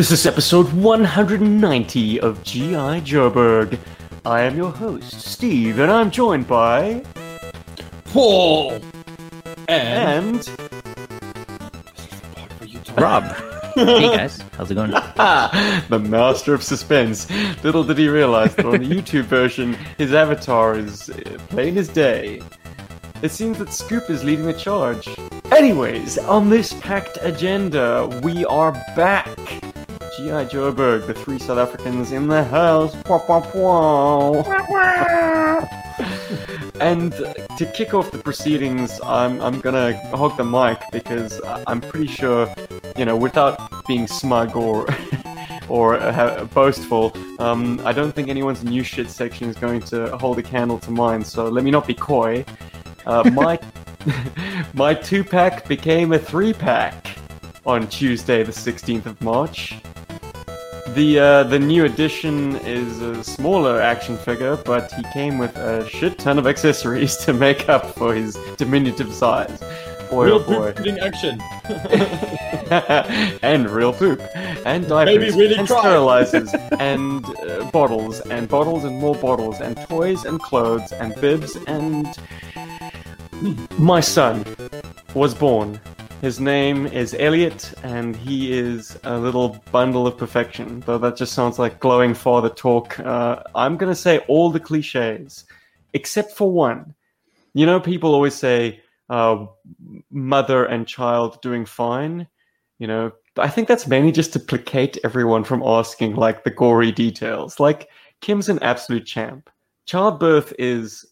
This is episode 190 of G.I. Joburg. I am your host, Steve, and I'm joined by. Paul and, And. Rob. hey guys, how's it going? the master of suspense. Little did he realize that on the YouTube version, his avatar is uh, plain as day. It seems that Scoop is leading the charge. Anyways, on this packed agenda, we are back. G.I. Joburg, the three South Africans in the house. Pwah, pwah, pwah. and to kick off the proceedings, I'm, I'm gonna hog the mic because I'm pretty sure, you know, without being smug or or uh, boastful, um, I don't think anyone's new shit section is going to hold a candle to mine. So let me not be coy. Uh, my my two pack became a three pack on Tuesday, the 16th of March. The uh, the new addition is a smaller action figure, but he came with a shit ton of accessories to make up for his diminutive size. Boy, real oh boy. poop eating action. and real poop, and diapers, really and sterilizers, and uh, bottles, and bottles, and more bottles, and toys, and clothes, and bibs, and my son was born. His name is Elliot, and he is a little bundle of perfection. Though that just sounds like glowing father talk. Uh, I'm gonna say all the cliches, except for one. You know, people always say uh, mother and child doing fine. You know, I think that's mainly just to placate everyone from asking like the gory details. Like Kim's an absolute champ. Childbirth is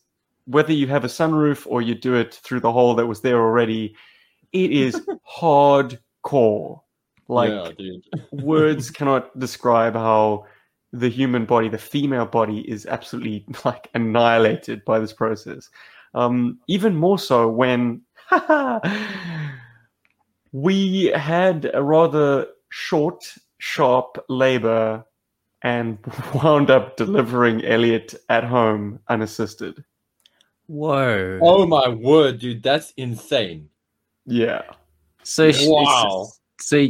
whether you have a sunroof or you do it through the hole that was there already. It is hardcore. Like yeah, dude. words cannot describe how the human body, the female body, is absolutely like annihilated by this process. Um, even more so when we had a rather short, sharp labor and wound up delivering Elliot at home unassisted. Whoa. Oh my word, dude, that's insane. Yeah. so she, Wow. so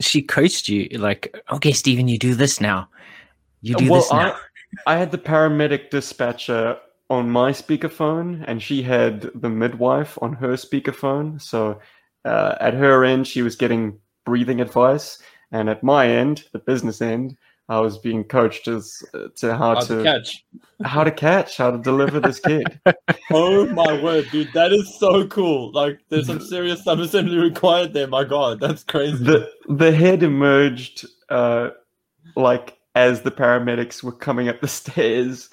she coached you like, okay, Stephen, you do this now. You do well, this now. I, I had the paramedic dispatcher on my speakerphone, and she had the midwife on her speakerphone. So uh, at her end, she was getting breathing advice, and at my end, the business end, I was being coached as uh, to how How to to catch. how to catch, how to deliver this kid. Oh my word, dude, that is so cool. Like, there's some serious subassembly required there. My god, that's crazy. the the head emerged uh, like as the paramedics were coming up the stairs.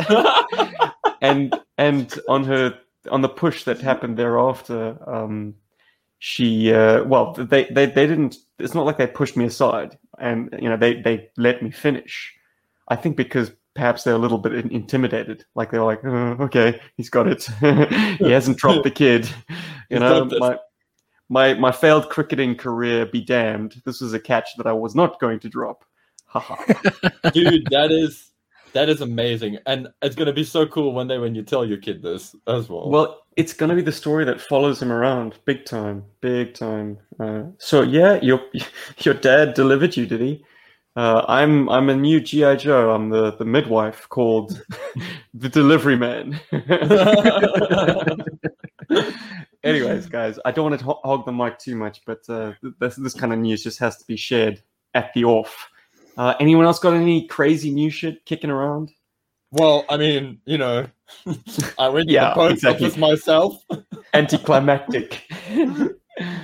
and and on her on the push that happened thereafter um she uh well they they they didn't it's not like they pushed me aside and you know they they let me finish. I think because perhaps they're a little bit in- intimidated. Like they're like oh, okay he's got it. He hasn't dropped the kid. You He's know my my my failed cricketing career be damned. This was a catch that i was not going to drop. Haha dude, that is that is amazing. And it's gonna be so cool one day when you tell your kid this as well. Well, it's going to be the story that follows him around, big time, big time. Uh, so yeah, your your dad delivered you, did he? Uh, I'm I'm a new GI Joe. I'm the the midwife called the delivery man. Anyways, guys, I don't want to hog the mic too much, but uh, this this kind of news just has to be shared at the off. Uh, anyone else got any crazy new shit kicking around? Well, I mean, you know, I went to Yeah, the post exactly. office myself. Anticlimactic.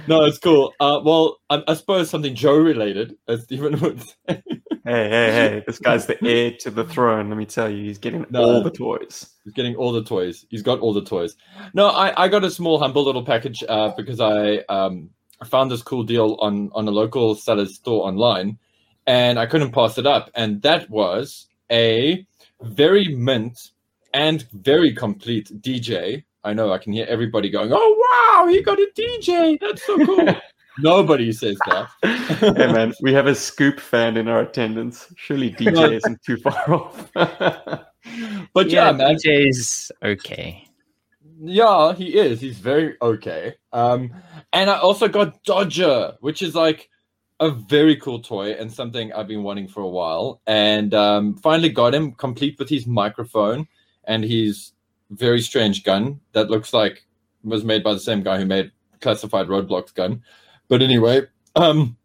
No, it's cool. Uh, well, I, I suppose something Joe related, as Stephen would say. Hey, hey, hey! This guy's the heir to the throne. Let me tell you, he's getting No. all the toys. He's getting all the toys. He's got all the toys. No, I, I got a small, humble little package uh, because I um, found this cool deal on, on a local seller's store online and I couldn't pass it up. And that was a very mint and very complete DJ. I know I can hear everybody going, Oh, wow, he got a DJ. That's so cool. Nobody says that. hey, man, we have a scoop fan in our attendance. Surely DJ isn't too far off. But yeah, man. DJ's okay. Yeah, he is. He's very okay. Um, and I also got Dodger, which is like a very cool toy and something I've been wanting for a while. And um, finally got him complete with his microphone and his very strange gun that looks like was made by the same guy who made classified roadblocks gun. But anyway, um,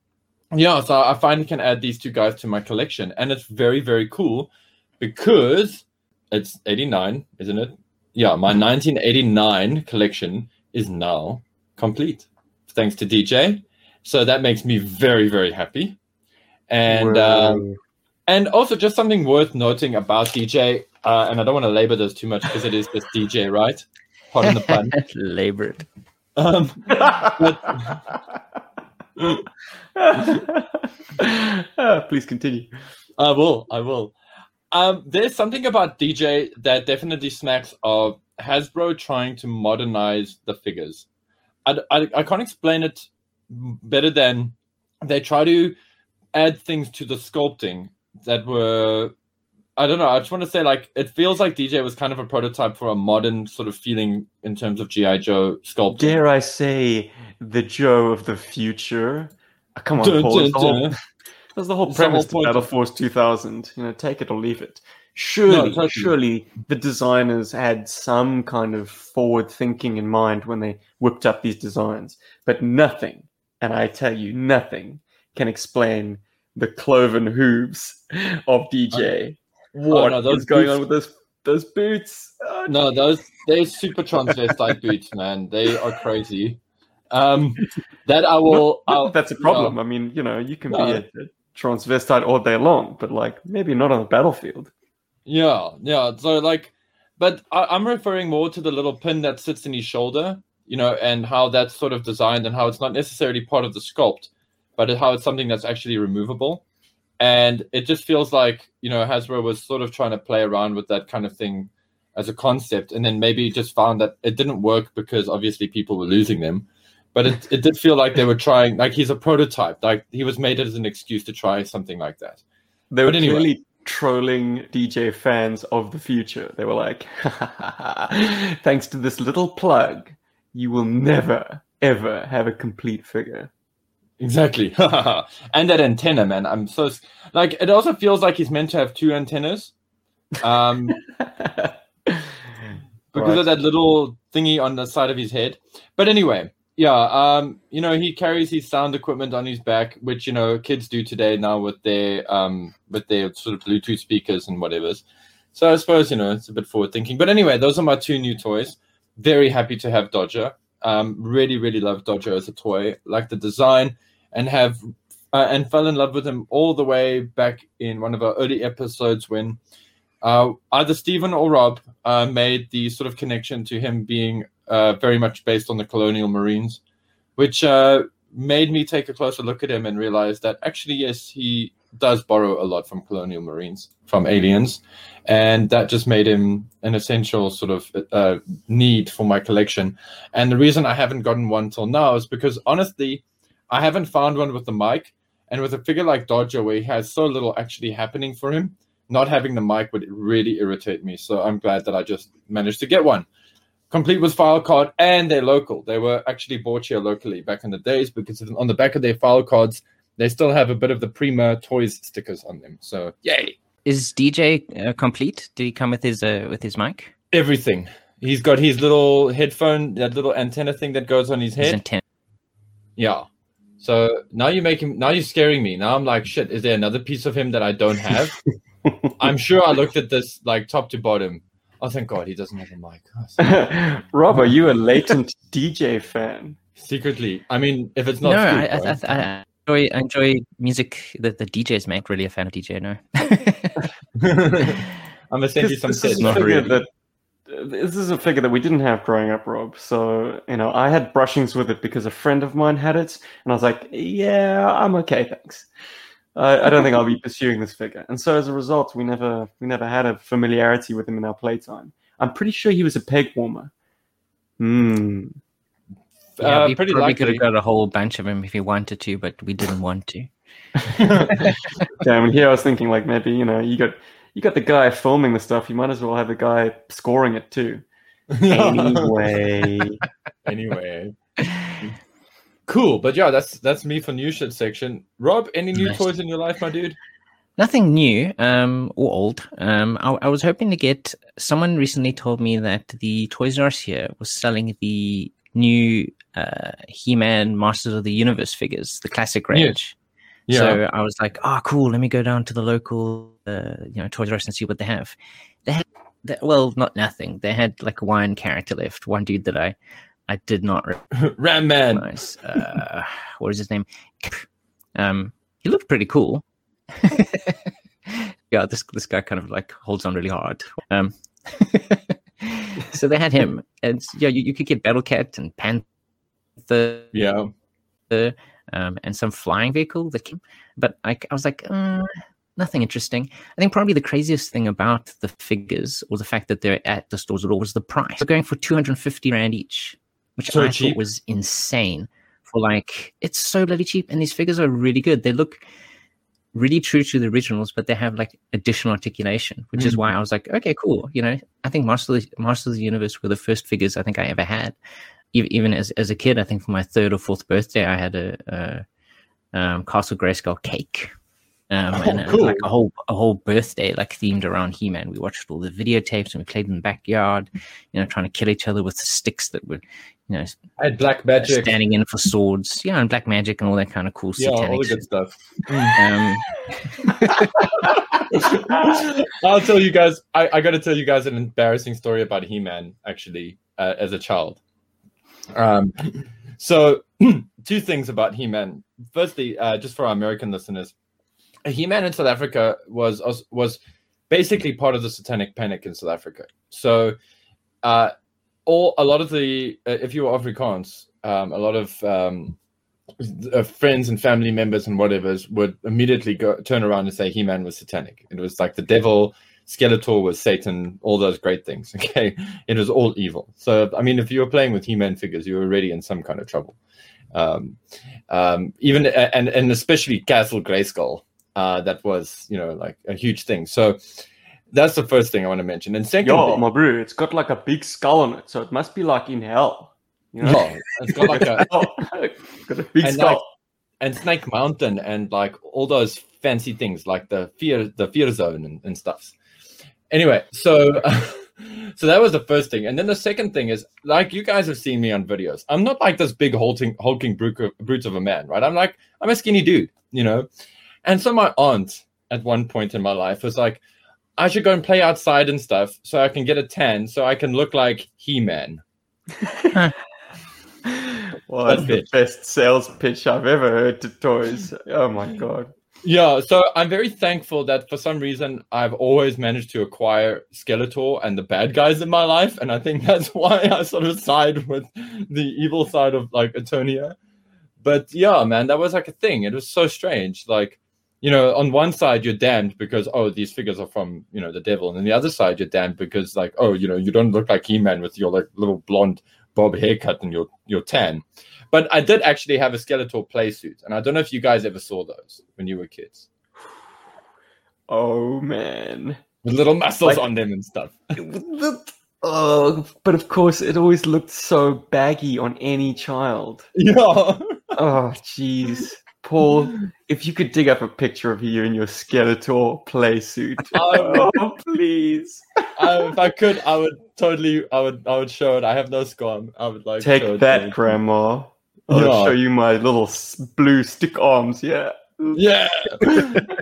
yeah, so I finally can add these two guys to my collection, and it's very very cool because it's 89, isn't it? Yeah, my 1989 collection is now complete thanks to DJ. So that makes me very very happy. And um, and also just something worth noting about DJ, uh, and I don't want to labor this too much because it is just DJ, right? Pardon the pun. Labored. Um, but Please continue. I will. I will. Um, there's something about DJ that definitely smacks of Hasbro trying to modernize the figures. I, I, I can't explain it better than they try to add things to the sculpting that were. I don't know. I just want to say, like, it feels like DJ was kind of a prototype for a modern sort of feeling in terms of GI Joe sculpting. Dare I say, the Joe of the future? Uh, come on, Dun, Paul. dun, That's the whole, that's the whole It's the whole premise to. Battle Force 2000. You know, take it or leave it. Surely, totally. surely the designers had some kind of forward thinking in mind when they whipped up these designs. But nothing, and I tell you, nothing can explain the cloven hooves of DJ. What no, those is going boots- on with those those boots? Oh, No, those they're super transvestite boots, man. They are crazy. Um, that I will. Not I'll, that's a problem. I mean, you know, you can No. be a, a transvestite all day long, but like maybe not on the battlefield. Yeah, yeah. So like, but I, I'm referring more to the little pin that sits in his shoulder, you know, and how that's sort of designed and how it's not necessarily part of the sculpt, but how it's something that's actually removable. And it just feels like you know Hasbro was sort of trying to play around with that kind of thing as a concept, and then maybe just found that it didn't work because obviously people were losing them. But it, it did feel like they were trying, like he's a prototype, like he was made as an excuse to try something like that. They were anyway. clearly trolling DJ fans of the future. They were like, thanks to this little plug, you will never, ever have a complete figure. Exactly. and that antenna, man. I'm so like it also feels like he's meant to have two antennas. Um because Right. of that little thingy on the side of his head. But anyway, yeah, um, you know, he carries his sound equipment on his back, which you know kids do today now with their um with their sort of Bluetooth speakers and whatever's. So I suppose you know it's a bit forward thinking. But anyway, those are my two new toys. Very happy to have Dodger. Um, really, really love Dodger as a toy. Like the design, and have uh, and fell in love with him all the way back in one of our early episodes when uh, either Stephen or Rob uh, made the sort of connection to him being uh, very much based on the Colonial Marines, which uh, made me take a closer look at him and realize that actually, yes, he does borrow a lot from Colonial Marines, from Aliens, and that just made him an essential sort of uh, need for my collection. And the reason I haven't gotten one till now is because honestly, I haven't found one with the mic. And with a figure like Dodger, where he has so little actually happening for him, not having the mic would really irritate me. So I'm glad that I just managed to get one. Complete with file card, and they're local. They were actually bought here locally back in the days because on the back of their file cards, they still have a bit of the Prima Toys stickers on them. So yay! Is DJ uh, complete? Did he come with his uh, with his mic? Everything. He's got his little headphone, that little antenna thing that goes on his His head. antenna. Yeah. So now you make him. Now you're scaring me. Now I'm like, shit. Is there another piece of him that I don't have? I'm sure I looked at this like top to bottom. Oh, thank God he doesn't have a mic. Rob, are you a latent DJ fan? Secretly, I mean, if it's not, no, true, I, I, right? I, I enjoy I enjoy music that the DJs make. Really a fan of DJ. No. I'm gonna send you some this is tips. a Not figure really. that this is a figure that we didn't have growing up, Rob. So you know, I had brushings with it because a friend of mine had it, and I was like, "Yeah, I'm okay, thanks." I I don't think I'll be pursuing this figure, and so as a result, we never we never had a familiarity with him in our playtime. I'm pretty sure he was a peg warmer. Hmm. Yeah, Uh, we pretty probably could have got a whole bunch of them if we wanted to, but we didn't want to. Damn, and here I was thinking like maybe you know you got you got the guy filming the stuff. You might as well have the guy scoring it too. Anyway. anyway, Cool, but yeah, that's that's me for new shit section. Rob, any new Nice. toys in your life, my dude? Nothing new um, or old. Um, I, I was hoping to get. Someone recently told me that the Toys R Us here was selling the new uh, He-Man Masters of the Universe figures, the classic range. Yeah. So I was like, "Oh, cool! Let me go down to the local, uh, you know, Toys R Us and see what they have." They had, they, well, not nothing. They had like a one character left, one dude that I, I did not Ram Man. recognize. Uh, what is his name? Um, he looked pretty cool. yeah, this this guy kind of like holds on really hard. Um, so they had him, and yeah, you, you could get Battle Cat and Panther The yeah. The um, and some flying vehicle that came. But I, I was like, uh, nothing interesting. I think probably the craziest thing about the figures was the fact that they're at the stores at all was the price. They're going for 250 Rand each, which So I cheap. thought was insane. For like, it's so bloody cheap. And these figures are really good. They look really true to the originals, but they have like additional articulation, which is Mm. why I was like, okay, cool. You know, I think Masters Masters of the Universe were the first figures I think I ever had. Even as as a kid, I think for my third or fourth birthday, I had a, a um, Castle Grayskull cake. Um, Oh, and was like a whole a whole birthday like themed around He-Man. We watched all the videotapes and we played in the backyard, you know, trying to kill each other with the sticks that were, you know, I had Black Magic. standing in for swords. Yeah, and black magic and all that kind of cool stuff. Yeah, all the good stuff. Um, I'll tell you guys. I, I got to tell you guys an embarrassing story about He-Man. Actually, uh, as a child. Um, so two things about He-Man. Firstly, uh, just for our American listeners, He-Man in South Africa was was basically part of the Satanic Panic in South Africa. So, uh, all a lot of the uh, if you were Afrikaans, um, a lot of um, uh, friends and family members and whatever's would immediately go turn around and say He-Man was satanic. It was like the devil, Skeletor was Satan, all those great things. Okay, it was all evil. So I mean, if you were playing with He-Man figures, you were already in some kind of trouble. Um, um, even and and especially Castle Grayskull, uh, that was you know like a huge thing. So that's the first thing I want to mention. And second, Yo, my bro, it's got like a big skull on it, so it must be like in hell. You know? no, it's got like a Oh, got a big and skull. like and Snake Mountain and like all those fancy things like the fear the fear zone and, and stuff. Anyway, so so that was the first thing, and then the second thing is like you guys have seen me on videos. I'm not like this big hulking hulking brute of, a man, right? I'm like I'm a skinny dude, you know. And so my aunt at one point in my life was like, I should go and play outside and stuff so I can get a tan, so I can look like He Man. well, that's That's the best sales pitch I've ever heard to toys. Oh my god. Yeah, so I'm very thankful that for some reason I've always managed to acquire Skeletor and the bad guys in my life, and I think that's why I sort of side with the evil side of like Eternia. But yeah, man, that was like a thing. It was so strange. Like, you know, on one side you're damned because oh these figures are from you know the devil, and on the other side you're damned because like oh you know you don't look like He-Man with your like little blonde bob haircut and your your tan. But I did actually have a Skeletor playsuit, and I don't know if you guys ever saw those when you were kids, Oh man. with little muscles Like- on them and stuff. Oh, but of course, it always looked so baggy on any child. Yeah, Oh, jeez. Paul, if you could dig up a picture of you in your Skeletor playsuit. I oh, please. I, if I could, I would totally, I would, I would show it. I have no squam. I would like Take that. Grandma. I'll Yeah. show you my little blue stick arms. Yeah. Yeah,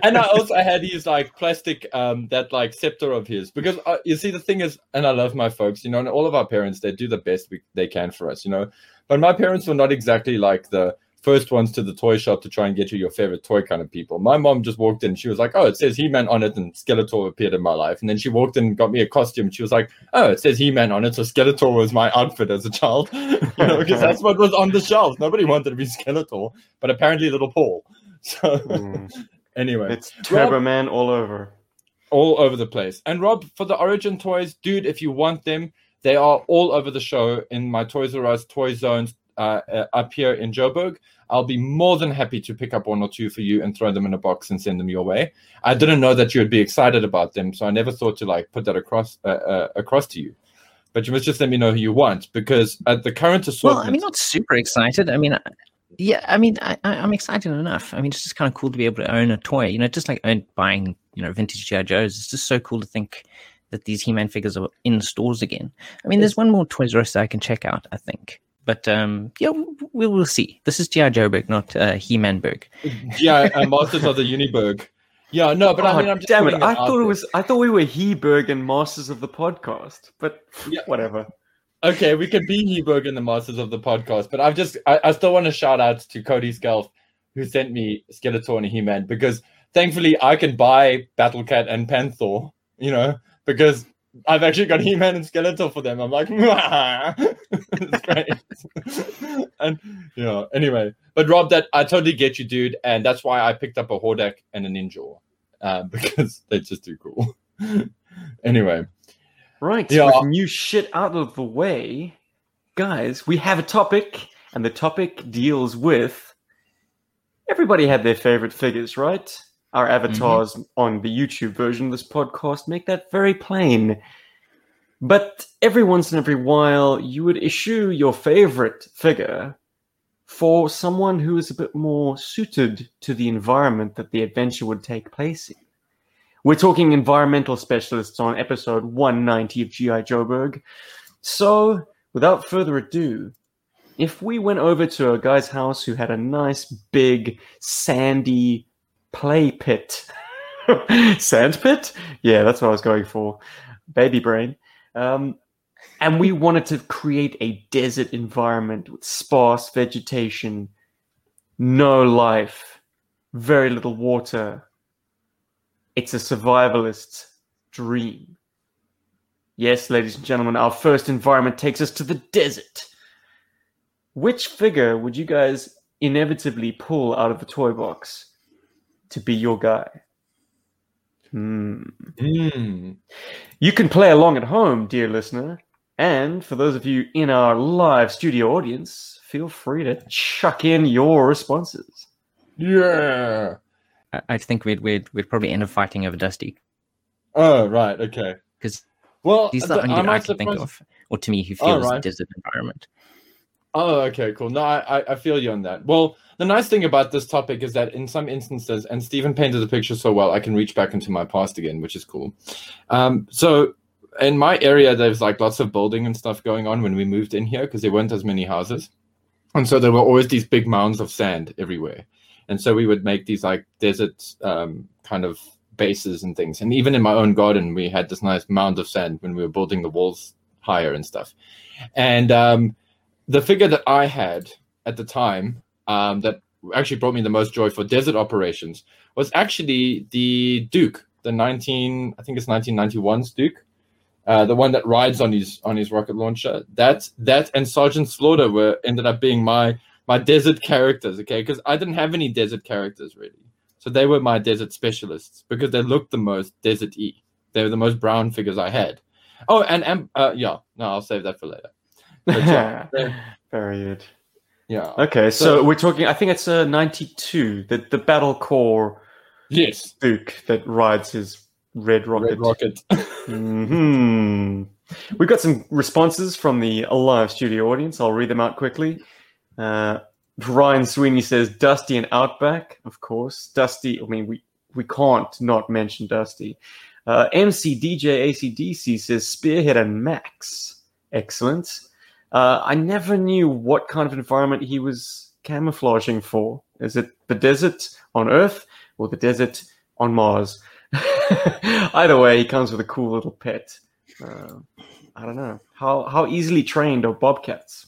and I also had his like plastic, um, that like scepter of his because uh, you see the thing is, and I love my folks, you know, and all of our parents they do the best we, they can for us, you know, but my parents were not exactly like the first ones to the toy shop to try and get you your favorite toy kind of people. My mom just walked in, she was like, "Oh, it says He-Man on it," and Skeletor appeared in my life, and then she walked in and got me a costume. She was like, "Oh, it says He-Man on it," so Skeletor was my outfit as a child, you know, because that's what was on the shelf. Nobody wanted to be Skeletor, but apparently little Paul. So Mm. anyway, It's Turbo Man all over. all over the place. And Rob, for the Origin toys, dude, if you want them, they are all over the show in my Toys R Us toy zones uh, uh, up here in Joburg. I'll be more than happy to pick up one or two for you and throw them in a box and send them your way. I didn't know that you would be excited about them, so I never thought to like put that across uh, uh, across to you. But you must just let me know who you want because at the current assortment. well, I mean, not super excited. I mean, I- yeah, I mean, I, I'm excited enough. I mean, it's just kind of cool to be able to own a toy. You know, just like buying, you know, vintage GI Joes. It's just so cool to think that these He-Man figures are in stores again. I mean, there's one more Toys R Us that I can check out. I think, but um, yeah, we will see. This is GI Joeberg, not uh, He-Manberg. yeah, uh, Masters of the Uniberg. Yeah, no, but I mean, I'm just Oh, damn it! putting I thought it was. I thought we were Heberg and Masters of the podcast, but Yeah. whatever. Okay, we could be Heberg and the Masters of the podcast, but I've just I, I still want to shout out to Cody Skelf who sent me Skeletor and He-Man because thankfully I can buy Battlecat and Panther, you know, because I've actually got He-Man and Skeletor for them. I'm like, it's great. and you know, anyway. But Rob, that I totally get you, dude, and that's why I picked up a Hordak and a Ninjor. Uh, because they're just too cool. anyway. Right, Yeah. with new shit out of the way, guys, we have a topic, and the topic deals with everybody had their favorite figures, right? Our mm-hmm. avatars on the YouTube version of this podcast make that very plain. But every once in every while, you would issue your favorite figure for someone who is a bit more suited to the environment that the adventure would take place in. We're talking environmental specialists on episode 190 of G.I. Joeberg. So, without further ado, if we went over to a guy's house who had a nice, big, sandy play pit, sand pit? Yeah, that's what I was going for. Baby brain. Um, and we wanted to create a desert environment with sparse vegetation, no life, very little water, it's a survivalist's dream. Yes, ladies and gentlemen, our first environment takes us to the desert. Which figure would you guys inevitably pull out of the toy box to be your guy? Hmm. Hmm. You can play along at home, dear listener. And for those of you in our live studio audience, feel free to chuck in your responses. Yeah. I, I think we'd, we'd we'd probably end up fighting over Dusty Oh, right. Okay. because Well, he's the only I'm guy I not can think of, or to me, who Oh, feels the right. desert environment. Oh, okay, cool. No, I, I- I feel you on that. Well, the nice thing about this topic is that in some instances, and Stephen painted the picture so well, I can reach back into my past again, which is cool. Um, so in my area, there's like lots of building and stuff going on when we moved in here because there weren't as many houses, and so there were always these big mounds of sand everywhere, and so we would make these like desert um, kind of bases and things. And even in my own garden, we had this nice mound of sand when we were building the walls higher and stuff. And um, the figure that I had at the time um, that actually brought me the most joy for desert operations was actually the Duke, the 19, I think it's 1991's Duke, uh, the one that rides on his on his rocket launcher. That that and Sergeant Slaughter were ended up being my my desert characters. Okay, because I didn't have any desert characters really, so they were my desert specialists because they looked the most desert-y. They were the most brown figures I had. Oh, and, and uh, yeah, no, I'll save that for later. But yeah, Very good. Yeah. Okay, so, So- we're talking. I think it's a ninety-two, the the Battle Corps Yes. Duke that rides his red rocket. Red Rocket. hmm We've got some responses from the live studio audience. I'll read them out quickly. Uh, Ryan Sweeney says Dusty and Outback, of course. Dusty. I mean, we we can't not mention Dusty. Uh, MC DJ ACDC says Spearhead and Max. Excellent. Uh, I never knew what kind of environment he was camouflaging for. Is it the desert on Earth or the desert on Mars? Either way, he comes with a cool little pet. Uh, I don't know how how easily trained are bobcats.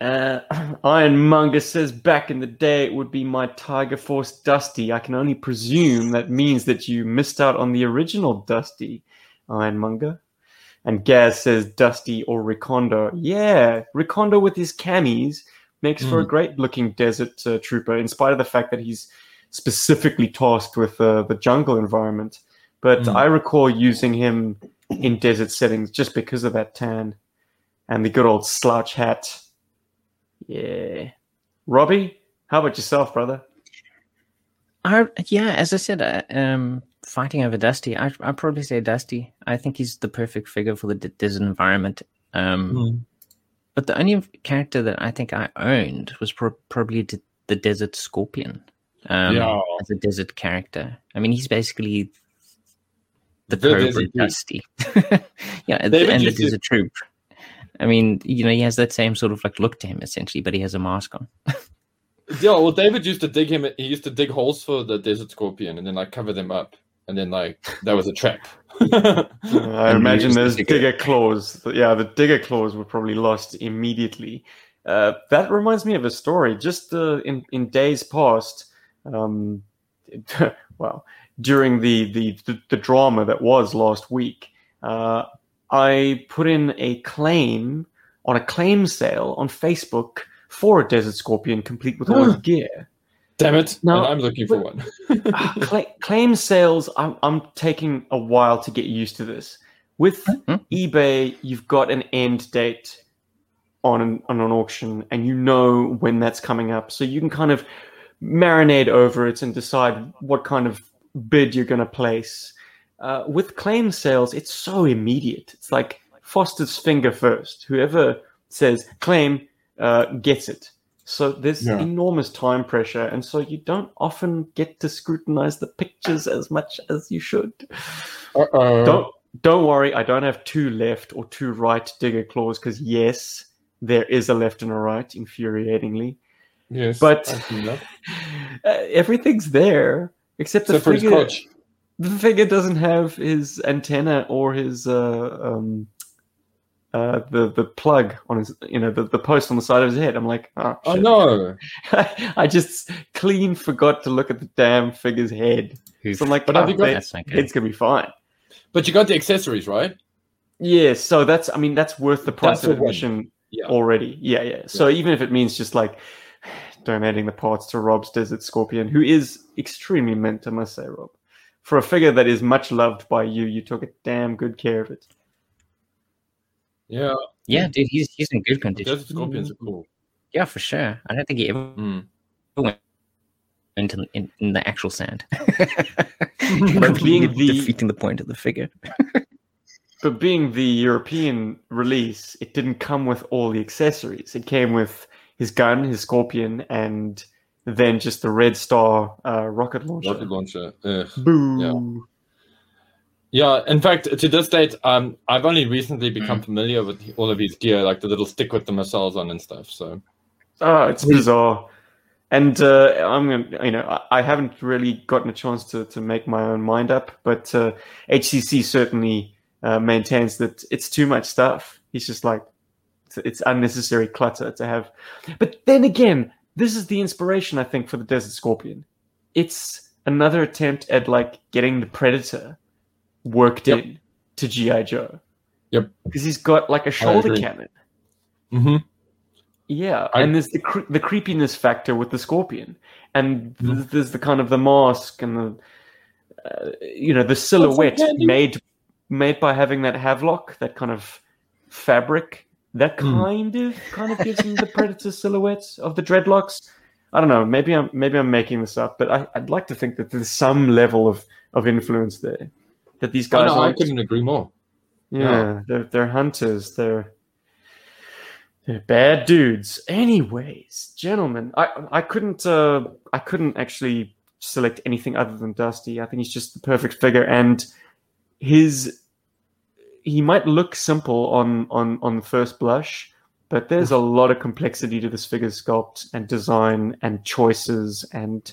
Uh, Ironmonger says back in the day it would be my Tiger Force Dusty. I can only presume that means that you missed out on the original Dusty, Ironmonger. And Gaz says Dusty or Recondo. Yeah, Recondo with his camis makes for a great looking desert uh, trooper, in spite of the fact that he's specifically tasked with uh, the jungle environment. But Mm. I recall using him in desert settings just because of that tan and the good old slouch hat. Yeah. Robbie, how about yourself, brother? I, yeah, as I said, uh, um, fighting over Dusty, I, I'd probably say Dusty. I think he's the perfect figure for the d- desert environment. Um, but the only character that I think I owned was pro- probably the, the Desert Scorpion. Um, Yeah. as a desert character. I mean, he's basically the The Cobra Dusty. yeah, and, the Desert Troop. I mean, you know, he has that same sort of like look to him essentially, but he has a mask on. Yeah, well, David used to dig him. He used to dig holes for the desert scorpion and then like cover them up, and then like that was a trap. I imagine there's the digger. digger claws. Yeah, the digger claws were probably lost immediately. Uh, that reminds me of a story. Just uh, in in days past, um, well, during the, the the the drama that was last week, uh, I put in a claim on a claim sale on Facebook for a desert scorpion, complete with all the gear. Damn it! No, I'm looking for one. Ah, claim sales I'm, I'm taking a while to get used to this. With Mhm. ebay you've got an end date on an, on an auction and you know when that's coming up. So you can kind of marinate over it and decide what kind of bid you're going to place. Uh, with claim sales it's so immediate. It's like foster's finger first. Whoever says claim uh, gets it so there's Yeah. enormous time pressure, and so you don't often get to scrutinize the pictures as much as you should. Uh-oh. Don't don't worry, I don't have two left or two right digger claws because yes, there is a left and a right, infuriatingly. Yes, But- I've seen that. Uh, everything's there except the except his figure. The figure doesn't have his antenna or his uh, um, uh, the the plug on his, you know, the, the post on the side of his head. I'm like, oh, Oh shit. no! I just clean forgot to look at the damn figure's head. So I'm like, But oh, have you got- the That's not good. head's gonna be fine. But you got the accessories, right? Yeah, so that's I mean that's worth the price That's of the one. admission Yeah. already. Yeah, yeah. So even if it means just like donating the parts to Rob's Desert Scorpion, who is extremely mint, I must say, Rob. For a figure that is much loved by you, you took a damn good care of it. Yeah, Yeah, dude, he's he's in good condition. desert scorpions are cool. Yeah, for sure. I don't think he ever Mm. went into in, in the actual sand. But being the- defeating the point of the figure. But being the European release, it didn't come with all the accessories. It came with his gun, his scorpion, and then just the Red Star uh, rocket launcher. Rocket launcher. Ugh. Boo! Yeah, in fact, to this date, um, I've only recently become familiar with all of his gear, like the little stick with the missiles on and stuff. So Oh, it's bizarre. And uh, I'm gonna, you know, I, I haven't really gotten a chance to, to make my own mind up, but uh, HCC certainly uh, maintains that it's too much stuff. He's just like, it's, it's unnecessary clutter to have. But then again, this is the inspiration I think for the Desert Scorpion. It's another attempt at like getting the Predator worked Yep. in to GI Joe. Yep. because he's got like a shoulder cannon. Mhm. Yeah, I- and there's the cre- the creepiness factor with the scorpion, and Mhm. th- there's the kind of the mask and the uh, you know the silhouette made made by having that Havelock, that kind of fabric that Mm. kind of kind of gives him the predator silhouette of the dreadlocks. I don't know. Maybe I'm maybe I'm making this up, but I, I'd like to think that there's some level of of influence there. That these Oh, guys no, I couldn't agree more. yeah, they're they're hunters. They're they're bad dudes. Anyways, gentlemen, I I couldn't uh I couldn't actually select anything other than Dusty. I think he's just the perfect figure, and his he might look simple on on on the first blush, but there's a lot of complexity to this figure sculpt and design and choices, and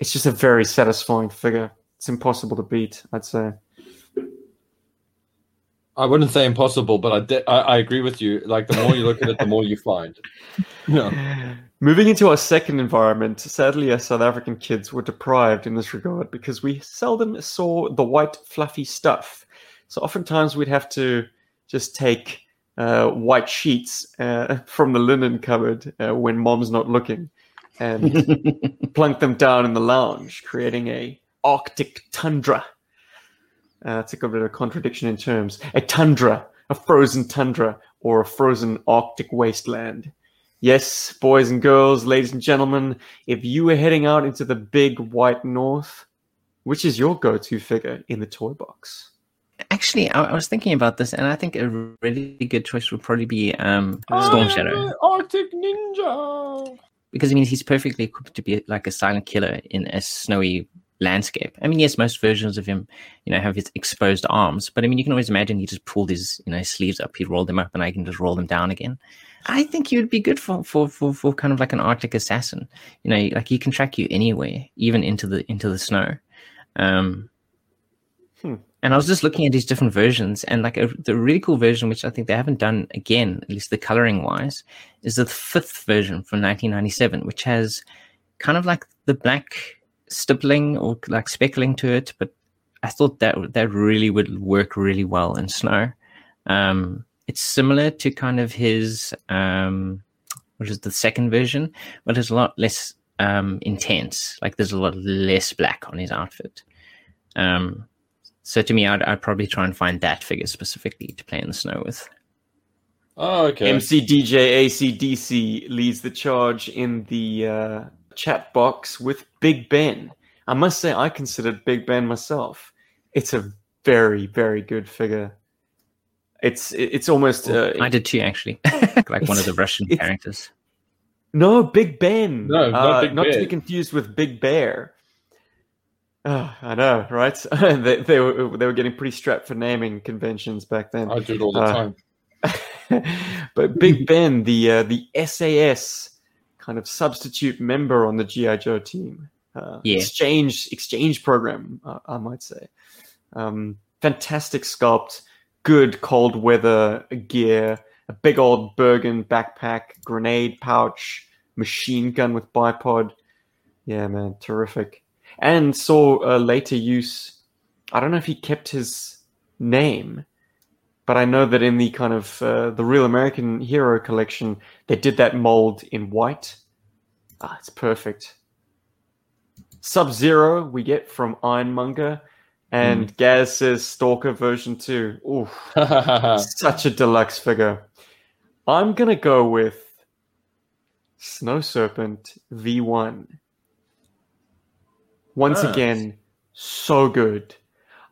it's just a very satisfying figure. It's impossible to beat, I'd say. I wouldn't say impossible, but I, de- I I agree with you. Like the more you look at it, the more you find. Yeah. Moving into our second environment, sadly, us South African kids were deprived in this regard because we seldom saw the white, fluffy stuff. So oftentimes we'd have to just take uh, white sheets uh, from the linen cupboard uh, when mom's not looking and plunk them down in the lounge, creating a Arctic tundra. Uh, it's a bit of a contradiction in terms. A tundra, a frozen tundra, or a frozen Arctic wasteland. Yes, boys and girls, ladies and gentlemen, if you were heading out into the big white north, which is your go to figure in the toy box? Actually, I, I, was thinking about this, and I think a really good choice would probably be um, Storm Shadow. Arctic Ninja. Because I mean, he's perfectly equipped to be like a silent killer in a snowy landscape. I mean, yes, most versions of him, you know, have his exposed arms, but I mean, you can always imagine he just pulled his, you know, sleeves up, he rolled them up, and I can just roll them down again. I think he would be good for, for for for kind of like an Arctic assassin. You know, like he can track you anywhere, even into the into the snow. Um, Hmm. and I was just looking at these different versions, and like a, the really cool version, which I think they haven't done again, at least the coloring wise, is the fifth version from 1997, which has kind of like the black stippling or like speckling to it, but I thought that that really would work really well in snow. Um, it's similar to kind of his, um, which is the second version, but it's a lot less um, intense. Like there's a lot less black on his outfit. Um, so to me, I'd, I'd probably try and find that figure specifically to play in the snow with. Oh, okay. MCDJ ACDC leads the charge in the uh, chat box with Big Ben. I must say, I considered Big Ben myself. It's a very, very good figure. It's it's almost. Uh, I did too, actually. like one of the Russian characters. No, Big Ben. No, not uh, Big not to be confused with Big Bear. Ah, I know, right? they, they were they were getting pretty strapped for naming conventions back then. I do it all the Uh, time. but Big Ben, the uh, the SAS kind of substitute member on the GI Joe team, uh, Yeah. exchange exchange program, uh, I might say. Um, fantastic sculpt, good cold weather gear, a big old Bergen backpack, grenade pouch, machine gun with bipod. Yeah, man, terrific. And saw a later use. I don't know if he kept his name, but I know that in the kind of uh, the Real American Hero collection, they did that mold in white. Ah, it's perfect. Sub Zero we get from Ironmonger, and hmm. Gaz says Stalker version two. Ooh, such a deluxe figure. I'm gonna go with Snow Serpent V1. Once Nice. again, so good.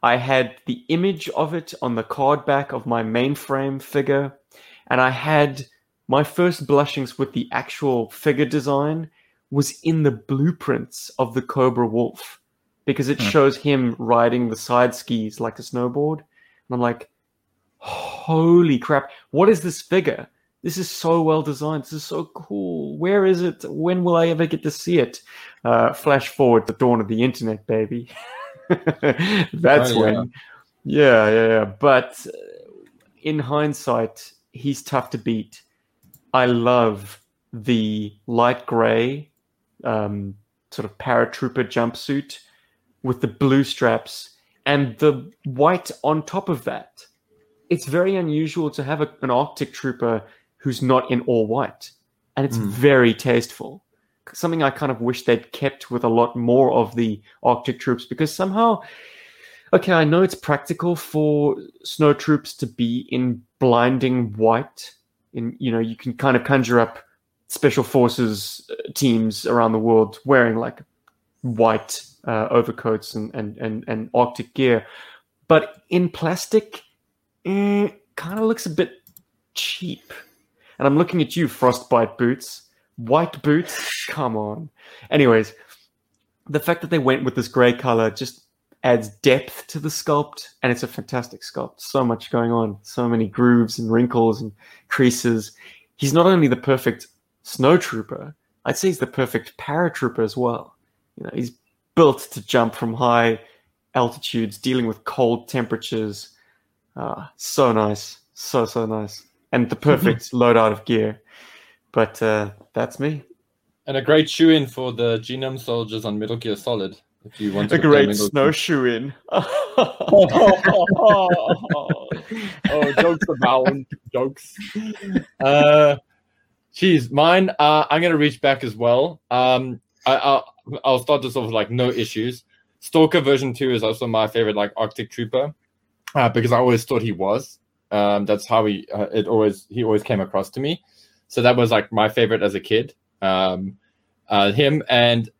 I had the image of it on the card back of my mainframe figure, and I had my first blushings with the actual figure design was in the blueprints of the Cobra Wolf because it Hmm. shows him riding the side skis like a snowboard. And I'm like, holy crap, what is this figure? This is so well designed. This is so cool. Where is it? When will I ever get to see it? Uh, flash forward to dawn of the internet, baby. That's Oh, yeah. when. Yeah, yeah, yeah. But uh, in hindsight, he's tough to beat. I love the light gray, um, sort of paratrooper jumpsuit with the blue straps and the white on top of that. It's very unusual to have a, an Arctic trooper who's not in all white, and it's Mm. very tasteful. Something I kind of wish they'd kept with a lot more of the Arctic troops because somehow, okay, I know it's practical for snow troops to be in blinding white. In you know, you can kind of conjure up special forces uh, teams around the world wearing like white uh, overcoats and, and, and, and Arctic gear. But in plastic, eh, kind of looks a bit cheap. And I'm looking at you, Frostbite boots. White boots? Come on. Anyways, the fact that they went with this grey color just adds depth to the sculpt, and it's a fantastic sculpt. So much going on, so many grooves and wrinkles and creases. He's not only the perfect snow trooper, I'd say he's the perfect paratrooper as well. You know, he's built to jump from high altitudes, dealing with cold temperatures. Ah, so nice, so so nice, and the perfect loadout of gear. But uh, that's me. And a great shoe in for the Genome soldiers on Metal Gear Solid. If you want A great snowshoe in. oh, jokes abound. Jokes. Uh, geez, mine. Uh, I'm gonna reach back as well. Um, I, I'll, I'll start this off with like no issues. Stalker version two is also my favorite, like Arctic Trooper, uh, because I always thought he was. Um, that's how he uh, it always he always came across to me. So that was like my favorite as a kid. Um, uh, him and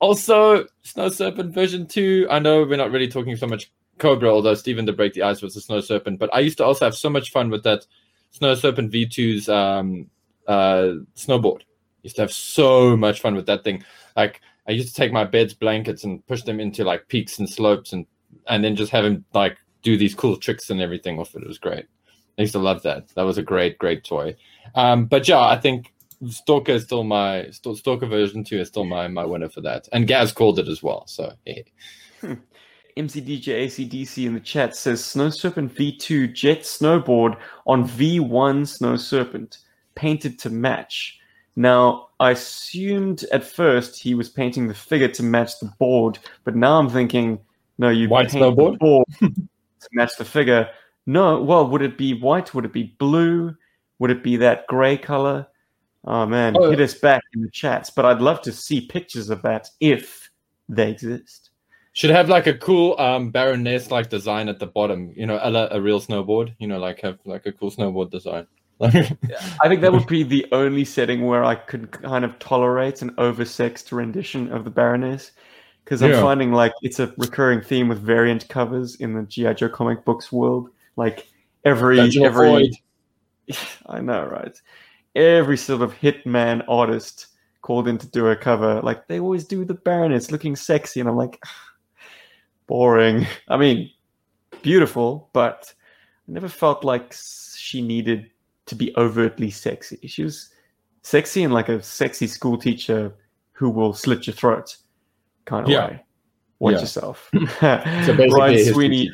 also Snow Serpent version two. I know we're not really talking so much Cobra, although Steven did break the ice was a Snow Serpent. But I used to also have so much fun with that Snow Serpent V2's um, uh, snowboard. Used to have so much fun with that thing. Like I used to take my bed's blankets and push them into like peaks and slopes and and then just have him like do these cool tricks and everything off it. It was great. I used to love that. That was a great, great toy. Um, but yeah, I think Stalker is still my Stalker version two is still my my winner for that. And Gaz called it as well. So yeah. MCDJ ACDC in the chat says Snow Serpent V2 jet snowboard on V1 Snow Serpent, painted to match. Now, I assumed at first he was painting the figure to match the board, but now I'm thinking, no, you White paint snowboard? the board to match the figure. No, well, would it be white? Would it be blue? Would it be that grey color? Oh man, Oh. hit us back in the chats. But I'd love to see pictures of that if they exist. Should have like a cool um Baroness like design at the bottom, you know, a, a real snowboard, you know, like have like a cool snowboard design. I think that would be the only setting where I could kind of tolerate an oversexed rendition of the Baroness. Because I'm Yeah. finding like it's a recurring theme with variant covers in the G.I. Joe comic books world. Like every every void. I know, right? Every sort of hitman artist called in to do a cover, like they always do the Baroness looking sexy, and I'm like, boring. I mean, beautiful, but I never felt like she needed to be overtly sexy. She was sexy in like a sexy school teacher who will slit your throat kind of Yeah. way. Watch Yeah. yourself. So Ryan Sweeney.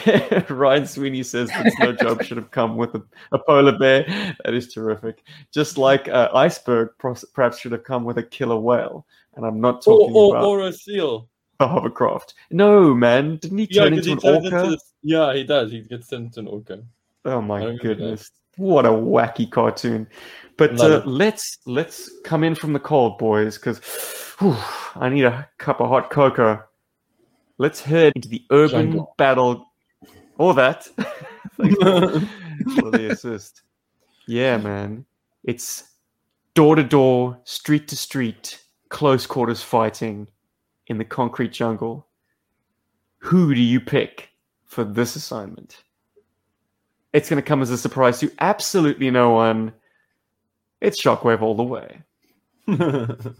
Ryan Sweeney says that Snow Job should have come with a, a polar bear. That is terrific. Just like uh, Iceberg perhaps should have come with a killer whale. And I'm not talking or, about or a seal. a hovercraft. No, man. Didn't he Yeah, into he an orca? into this- yeah, he does. He gets turned into an orca. Oh I my remember that. goodness. What a wacky cartoon. But uh, let's let's come in from the cold, boys, because I need a cup of hot cocoa. Let's head into the urban Jungle. battle. All that. For the assist. Yeah, man. It's door to door, street to street, close quarters fighting in the concrete jungle. Who do you pick for this assignment? It's going to come as a surprise to absolutely no one. It's Shockwave all the way.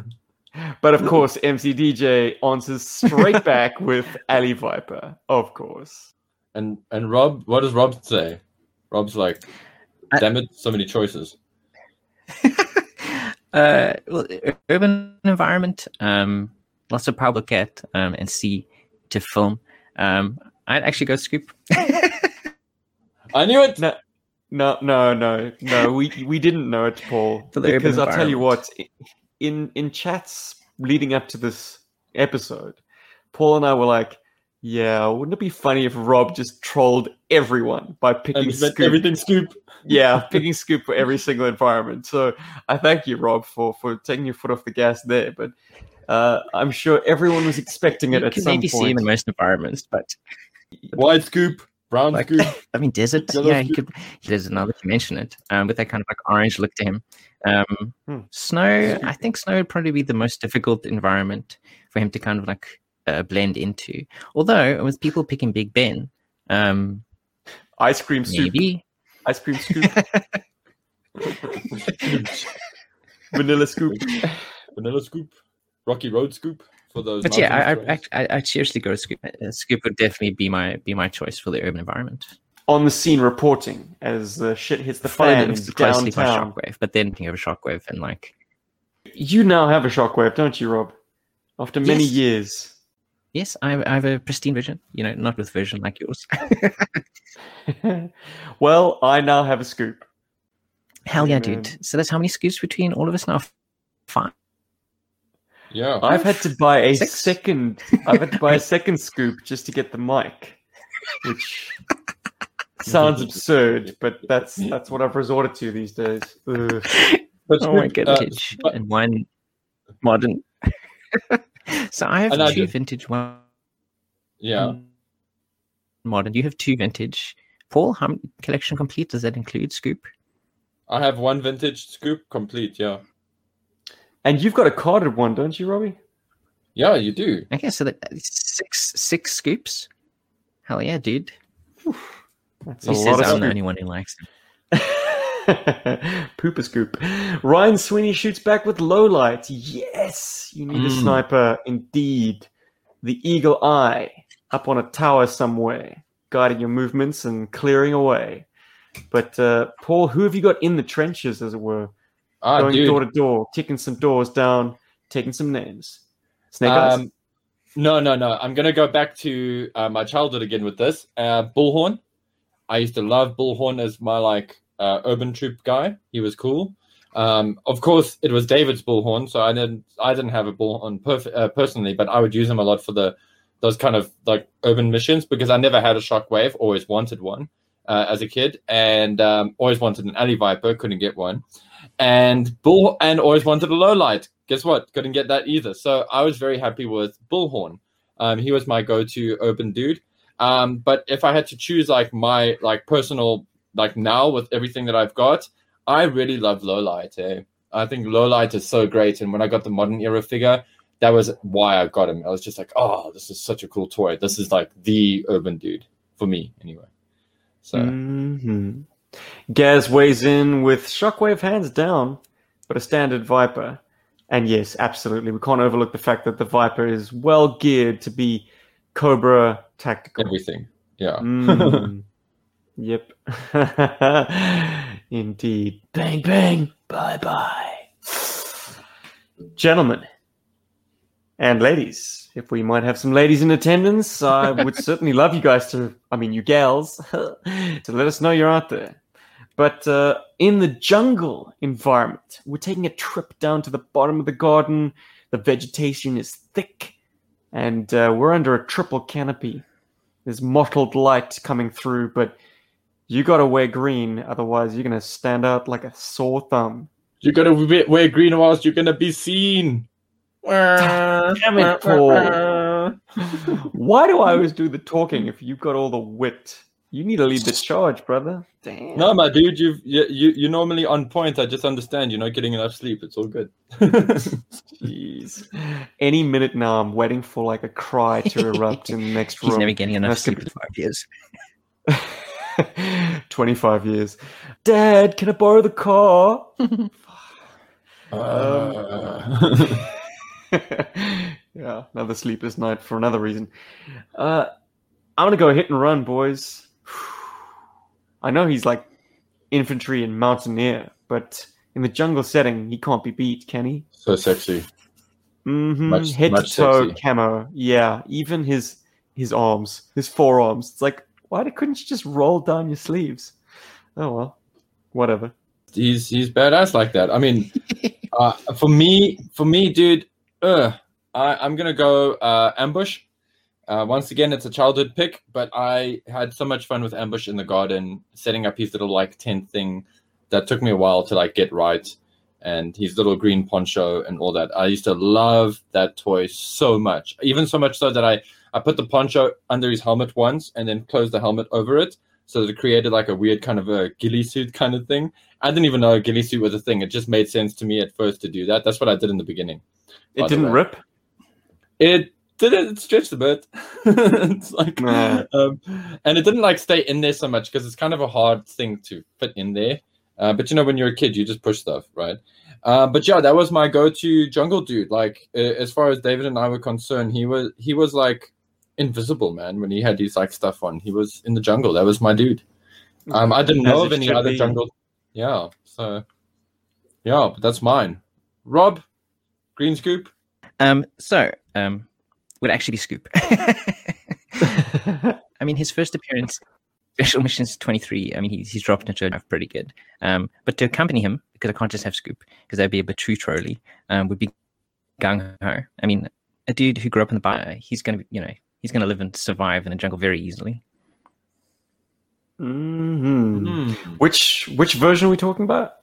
But of course, MCDJ answers straight back with Alley Viper. Of course. and and Rob, what does Rob say? Rob's like, damn it, so many choices. uh, well, urban environment, um, lots of power look at um, and see to film. Um, I'd actually go scoop. I knew it. No, no, no, no, no. We we didn't know it, Paul. For the urban because I'll tell you what, in in chats leading up to this episode, Paul and I were like, "Yeah, wouldn't it be funny if Rob just trolled everyone by picking And Scoop? everything scoop. yeah, picking Scoop for every single environment." So I thank you, Rob, for for taking your foot off the gas there. But uh, I'm sure everyone was expecting it you at can some maybe see him point. in most environments, but White scoop, brown like, scoop. I mean, desert. Yellow Yeah, he scoop. could. There's another to mention it um, with that kind of like orange look to him. Um, Hmm. Snow. I think snow would probably be the most difficult environment for him to kind of like uh, blend into. Although with people picking Big Ben, um, Ice cream soup, maybe ice cream scoop, vanilla scoop. Vanilla scoop, Rocky Road scoop for those. But yeah, I, I. I, I, seriously go Scoop. Uh, Scoop would definitely be my be my choice for the urban environment. on the scene reporting as the shit hits the Followed fan in closely by downtown. Shockwave, but then thinking of a Shockwave and like, You now have a shockwave, don't you, Rob? After many Yes. years. yes, I have, I have a pristine vision. You know, not with vision like yours. well, I now have a scoop. Hell yeah, dude! So that's how many scoops between all of us now? Five. Yeah. I've had to buy a Six? second. I've had to buy a second scoop just to get the mic, which sounds absurd, but that's that's what I've resorted to these days. Ugh. But Oh my scoop, god, uh, vintage but- and one modern. so I have And I two vintage, one yeah. modern. You have two vintage. Paul, how many collection complete? Does that include scoop? I have one vintage scoop complete. Yeah. And you've got a carded one, don't you, Robbie? Yeah, you do. Okay, so that six six scoops. Hell yeah, dude. That's He a says lot of I'm the scoop. only one who likes him. Pooper scoop. Ryan Sweeney shoots back with low light. Yes, you need a Mm. sniper. Indeed, the eagle eye up on a tower somewhere, guiding your movements and clearing away. But uh, Paul, who have you got in the trenches, as it were, Ah, going dude. door to door, kicking some doors down, taking some names? Snake Eyes. Um, no, no, no. I'm gonna go back to uh, my childhood again with this. Uh, Bullhorn. I used to love Bullhorn as my like uh, urban troop guy. He was cool. Um, of course, it was David's Bullhorn, so I didn't I didn't have a Bullhorn perf- uh, personally, but I would use him a lot for the those kind of like urban missions because I never had a Shockwave. Always wanted one uh, as a kid, and um, always wanted an Alley Viper. Couldn't get one and bull and always wanted a low light. Guess what? Couldn't get that either. So I was very happy with Bullhorn. Um, he was my go-to open dude. Um, but if I had to choose like my like personal like now with everything that I've got, I really love low light. Eh? I think low light is so great. And when I got the modern era figure, that was why I got him. I was just like, oh, this is such a cool toy. This is like the urban dude for me, anyway. So Mhm. Gaz weighs in with Shockwave hands down, but a standard Viper. And yes, absolutely, we can't overlook the fact that the Viper is well geared to be Cobra tactical. everything, yeah. Mm. yep. Indeed. Bang, bang. Bye bye. Gentlemen and ladies, if we might have some ladies in attendance, I would certainly love you guys to, I mean, you gals, to let us know you're out there. But uh, in the jungle environment, we're taking a trip down to the bottom of the garden. The vegetation is thick, and uh, we're under a triple canopy. There's mottled light coming through, but you gotta wear green, otherwise you're gonna stand out like a sore thumb. You're gonna wear green or else you're gonna be seen. Damn it, Paul. Why do I always do the talking if you've got all the wit? You need to lead the charge, brother. Damn. No, my dude, you've you, you you're normally on point. I just understand you're not getting enough sleep. It's all good. Jeez. Any minute now, I'm waiting for like a cry to erupt in the next room. He's never getting enough That's sleep good. in five years. 25 years. Dad, can I borrow the car? Uh, yeah, another sleepless night for another reason. Uh, I'm gonna go hit and run, boys. I know he's like infantry and mountaineer, but in the jungle setting, he can't be beat, can he? so sexy. Mm-hmm. Much- Head much to toe sexy. camo. Yeah, even his his arms, his forearms. It's like, why couldn't you just roll down your sleeves? Oh well, whatever. He's he's badass like that. I mean, uh, for me, for me, dude, uh, I, I'm gonna go uh, ambush. Uh, once again, it's a childhood pick, but I had so much fun with ambush in the garden, setting up his little like tent thing. That took me a while to like get right, and his little green poncho and all that. I used to love that toy so much, even so much so that I I put the poncho under his helmet once and then closed the helmet over it, so it created like a weird kind of a ghillie suit kind of thing. I didn't even know a ghillie suit was a thing. It just made sense to me at first to do that. That's what I did in the beginning. It didn't rip. It didn't. It stretched a bit. it's like, Nah. um, and it didn't like stay in there so much because it's kind of a hard thing to fit in there. Uh, but you know, when you're a kid, you just push stuff, right? Uh, but yeah, that was my go-to jungle dude. Like, uh, as far as David and I were concerned, he was he was like invisible, man. When he had his like stuff on, he was in the jungle. That was my dude. Um, I didn't As know it of any other be. jungle. Yeah, so yeah, but that's mine. Rob, Green Scoop. Um, so um, would actually be Scoop. I mean, his first appearance, Special Missions 23. I mean, he's, he's dropped into a pretty good. Um, but to accompany him, because I can't just have Scoop, because that'd be a bit too trolly, um, would be Gung Ho. I mean, a dude who grew up in the bio, he's going to, be you know, he's going to live and survive in the jungle very easily. hmm Hmm. Which which version are we talking about?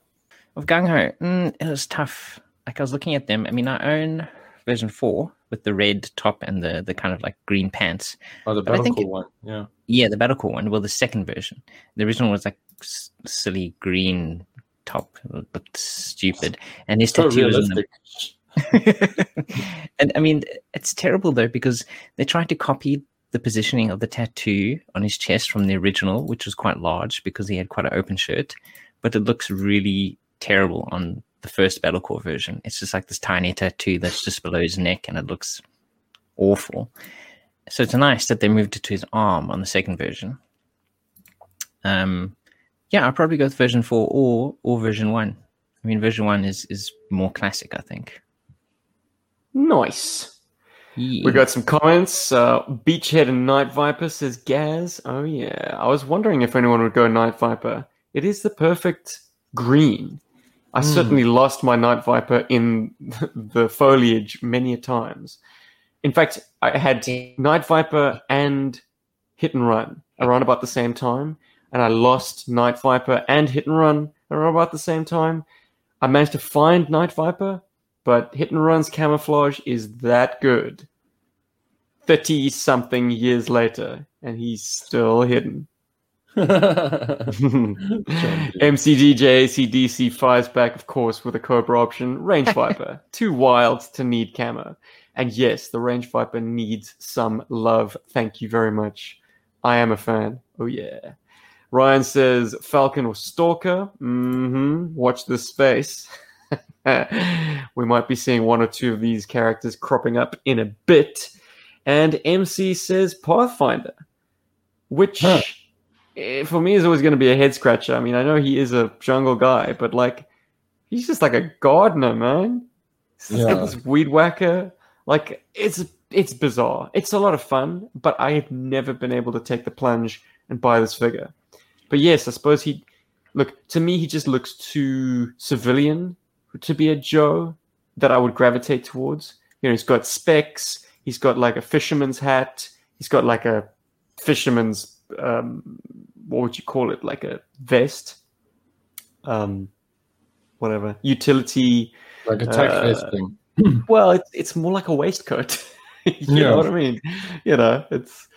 Of Gung Ho, mm, it was tough. Like I was looking at them. I mean, I own version four with the red top and the the kind of like green pants. Oh, the But battle think core one. Yeah. Yeah, the Battle Corps one. Well, the second version. The original was like s- silly green top, it looked stupid, and his So tattoo was on them. and I mean, it's terrible though because they tried to copy the positioning of the tattoo on his chest from the original, which was quite large because he had quite an open shirt, but it looks really terrible on the first Battle Corps version. It's just like this tiny tattoo that's just below his neck and it looks awful. So it's nice that they moved it to his arm on the second version. Um, yeah, I'll probably go with version four or or version one. I mean, version one is is more classic, I think. Nice. Yeah. We got some comments. Uh, Beachhead and Night Viper says Gaz. Oh yeah, I was wondering if anyone would go Night Viper. It is the perfect green. I certainly lost my Night Viper in the foliage many a times. In fact, I had Night Viper and Hit and Run around about the same time, and I lost Night Viper and Hit and Run around about the same time. I managed to find Night Viper, but Hit and Run's camouflage is that good. 30 something years later, and he's still hidden. MCDJ CDC fires back, of course, with a Cobra option. Range Viper, too wild to need camo. And yes, the Range Viper needs some love. Thank you very much. I am a fan. Oh, yeah. Ryan says Falcon or Stalker. Mm-hmm. Watch this space. we might be seeing one or two of these characters cropping up in a bit. And MC says Pathfinder, which Huh. eh, for me is always going to be a head scratcher. I mean, I know he is a jungle guy, but like, he's just like a gardener, man. He's got Yeah. this weed whacker. Like, it's it's bizarre. It's a lot of fun, but I have never been able to take the plunge and buy this figure. But yes, I suppose he look to me he just looks too civilian to be a Joe that I would gravitate towards. You know, he's got specs, he's got like a fisherman's hat, he's got like a fisherman's um what would you call it? Like a vest. Um whatever. Utility like a tech Uh, vest thing. well, it's it's more like a waistcoat. you Yeah. know what I mean? You know, it's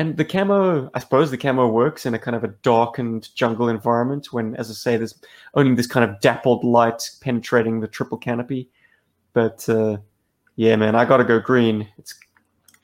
and the camo. I suppose the camo works in a kind of a darkened jungle environment when, as I say, there's only this kind of dappled light penetrating the triple canopy. But uh, yeah, man, I got to go green. It's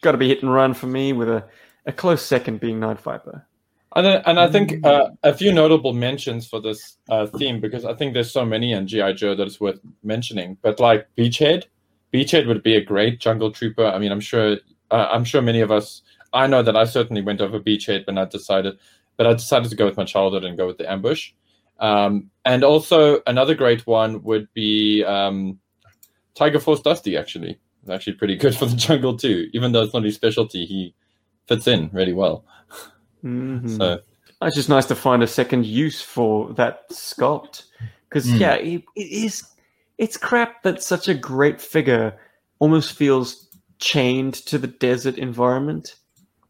got to be hit and run for me, with a, a close second being Night Viper. And, and I think uh, a few notable mentions for this uh, theme because I think there's so many in GI Joe that it's worth mentioning. But like Beachhead, Beachhead would be a great jungle trooper. I mean, I'm sure, uh, I'm sure many of us. I know that I certainly went over Beachhead when I decided, but I decided to go with my childhood and go with the ambush. Um, and also another great one would be um, Tiger Force Dusty. Actually, it's actually pretty good for the jungle too. Even though it's not his specialty, he fits in really well. Mhm. So. It's just nice to find a second use for that sculpt. Because Mm. yeah, it, it is. It's crap that such a great figure almost feels chained to the desert environment.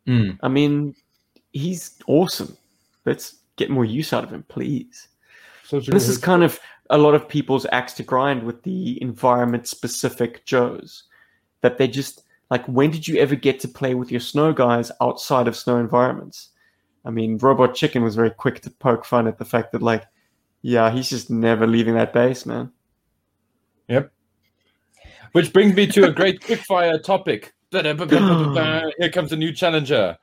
Mm. I mean, he's awesome. Let's get more use out of him, please. So And this is kind of a lot of people's axe to grind with the environment specific Joes. That they just like, when did you ever get to play with your snow guys outside of snow environments? I mean, Robot Chicken was very quick to poke fun at the fact that, like, yeah, he's just never leaving that base, man. Yep. Which brings me to a great quickfire topic. Here comes a new challenger.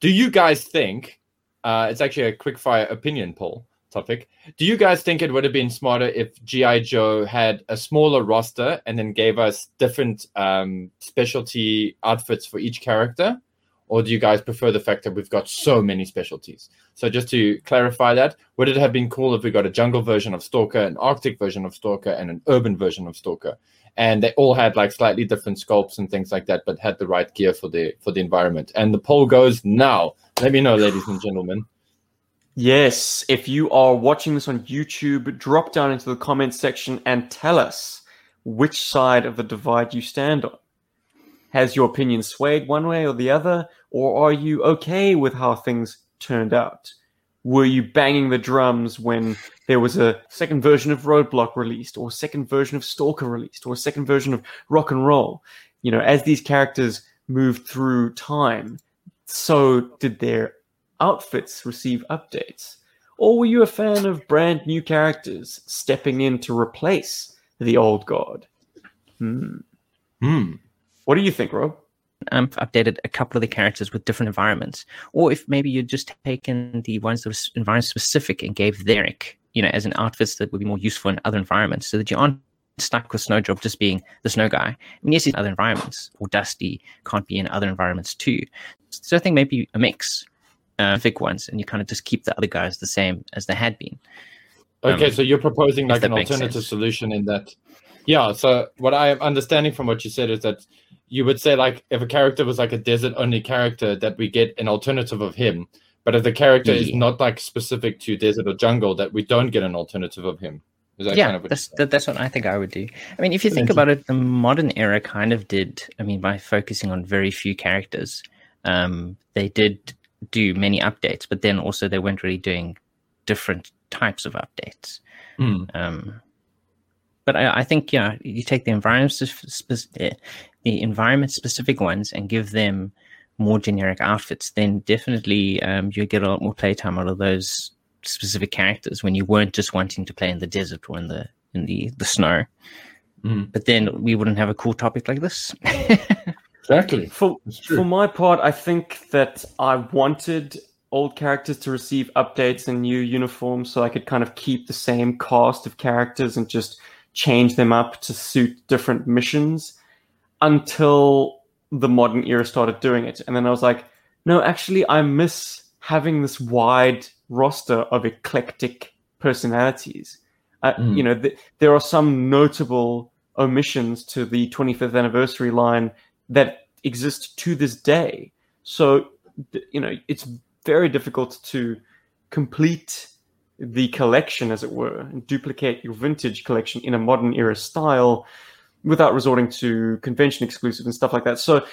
Do you guys think uh, it's actually a quickfire opinion poll topic? Do you guys think it would have been smarter if GI Joe had a smaller roster and then gave us different um, specialty outfits for each character? Or do you guys prefer the fact that we've got so many specialties? So just to clarify that, would it have been cool if we got a jungle version of Stalker, an Arctic version of Stalker, and an urban version of Stalker? And they all had like slightly different sculpts and things like that, but had the right gear for the for the environment. And the poll goes now. Let me know, ladies and gentlemen. Yes, if you are watching this on YouTube, drop down into the comments section and tell us which side of the divide you stand on. Has your opinion swayed one way or the other, or are you okay with how things turned out? Were you banging the drums when there was a second version of Roadblock released, or a second version of Stalker released, or a second version of Rock and Roll? You know, as these characters moved through time, so did their outfits receive updates? Or were you a fan of brand new characters stepping in to replace the old god? Hmm. Hmm. What do you think, Rob? Um, updated a couple of the characters with different environments, or if maybe you'd just taken the ones that were environment specific and gave Derek, you know, as an outfit that would be more useful in other environments, so that you aren't stuck with Snow Job just being the snow guy. I mean, yes, in other environments, or Dusty can't be in other environments too. So I think maybe a mix, uh, thick ones, and you kind of just keep the other guys the same as they had been. Okay, Um, so you're proposing like an alternative sense. solution in that. Yeah. So what I am understanding from what you said is that you would say like if a character was like a desert only character, that we get an alternative of him. But if the character is not like specific to desert or jungle, that we don't get an alternative of him. Is that yeah, kind of what that's that, that's what I think I would do. I mean, if you think about it, the modern era kind of did. I mean, by focusing on very few characters, um, they did do many updates, but then also they weren't really doing different types of updates. Hmm. Um, but I, I think yeah, you take the environment spec- spec- eh, the environment specific ones and give them more generic outfits, then definitely um, you get a lot more playtime out of those specific characters when you weren't just wanting to play in the desert or in the in the the snow. Mhm. But then we wouldn't have a cool topic like this. Exactly. For for my part, I think that I wanted old characters to receive updates and new uniforms, so I could kind of keep the same cast of characters and just change them up to suit different missions until the modern era started doing it. And then I was like, no, actually, I miss having this wide roster of eclectic personalities. Uh, Mm. You know, th- there are some notable omissions to the 25th anniversary line that exist to this day. So, you know, it's very difficult to complete the collection, as it were, and duplicate your vintage collection in a modern era style without resorting to convention exclusive and stuff like that. So,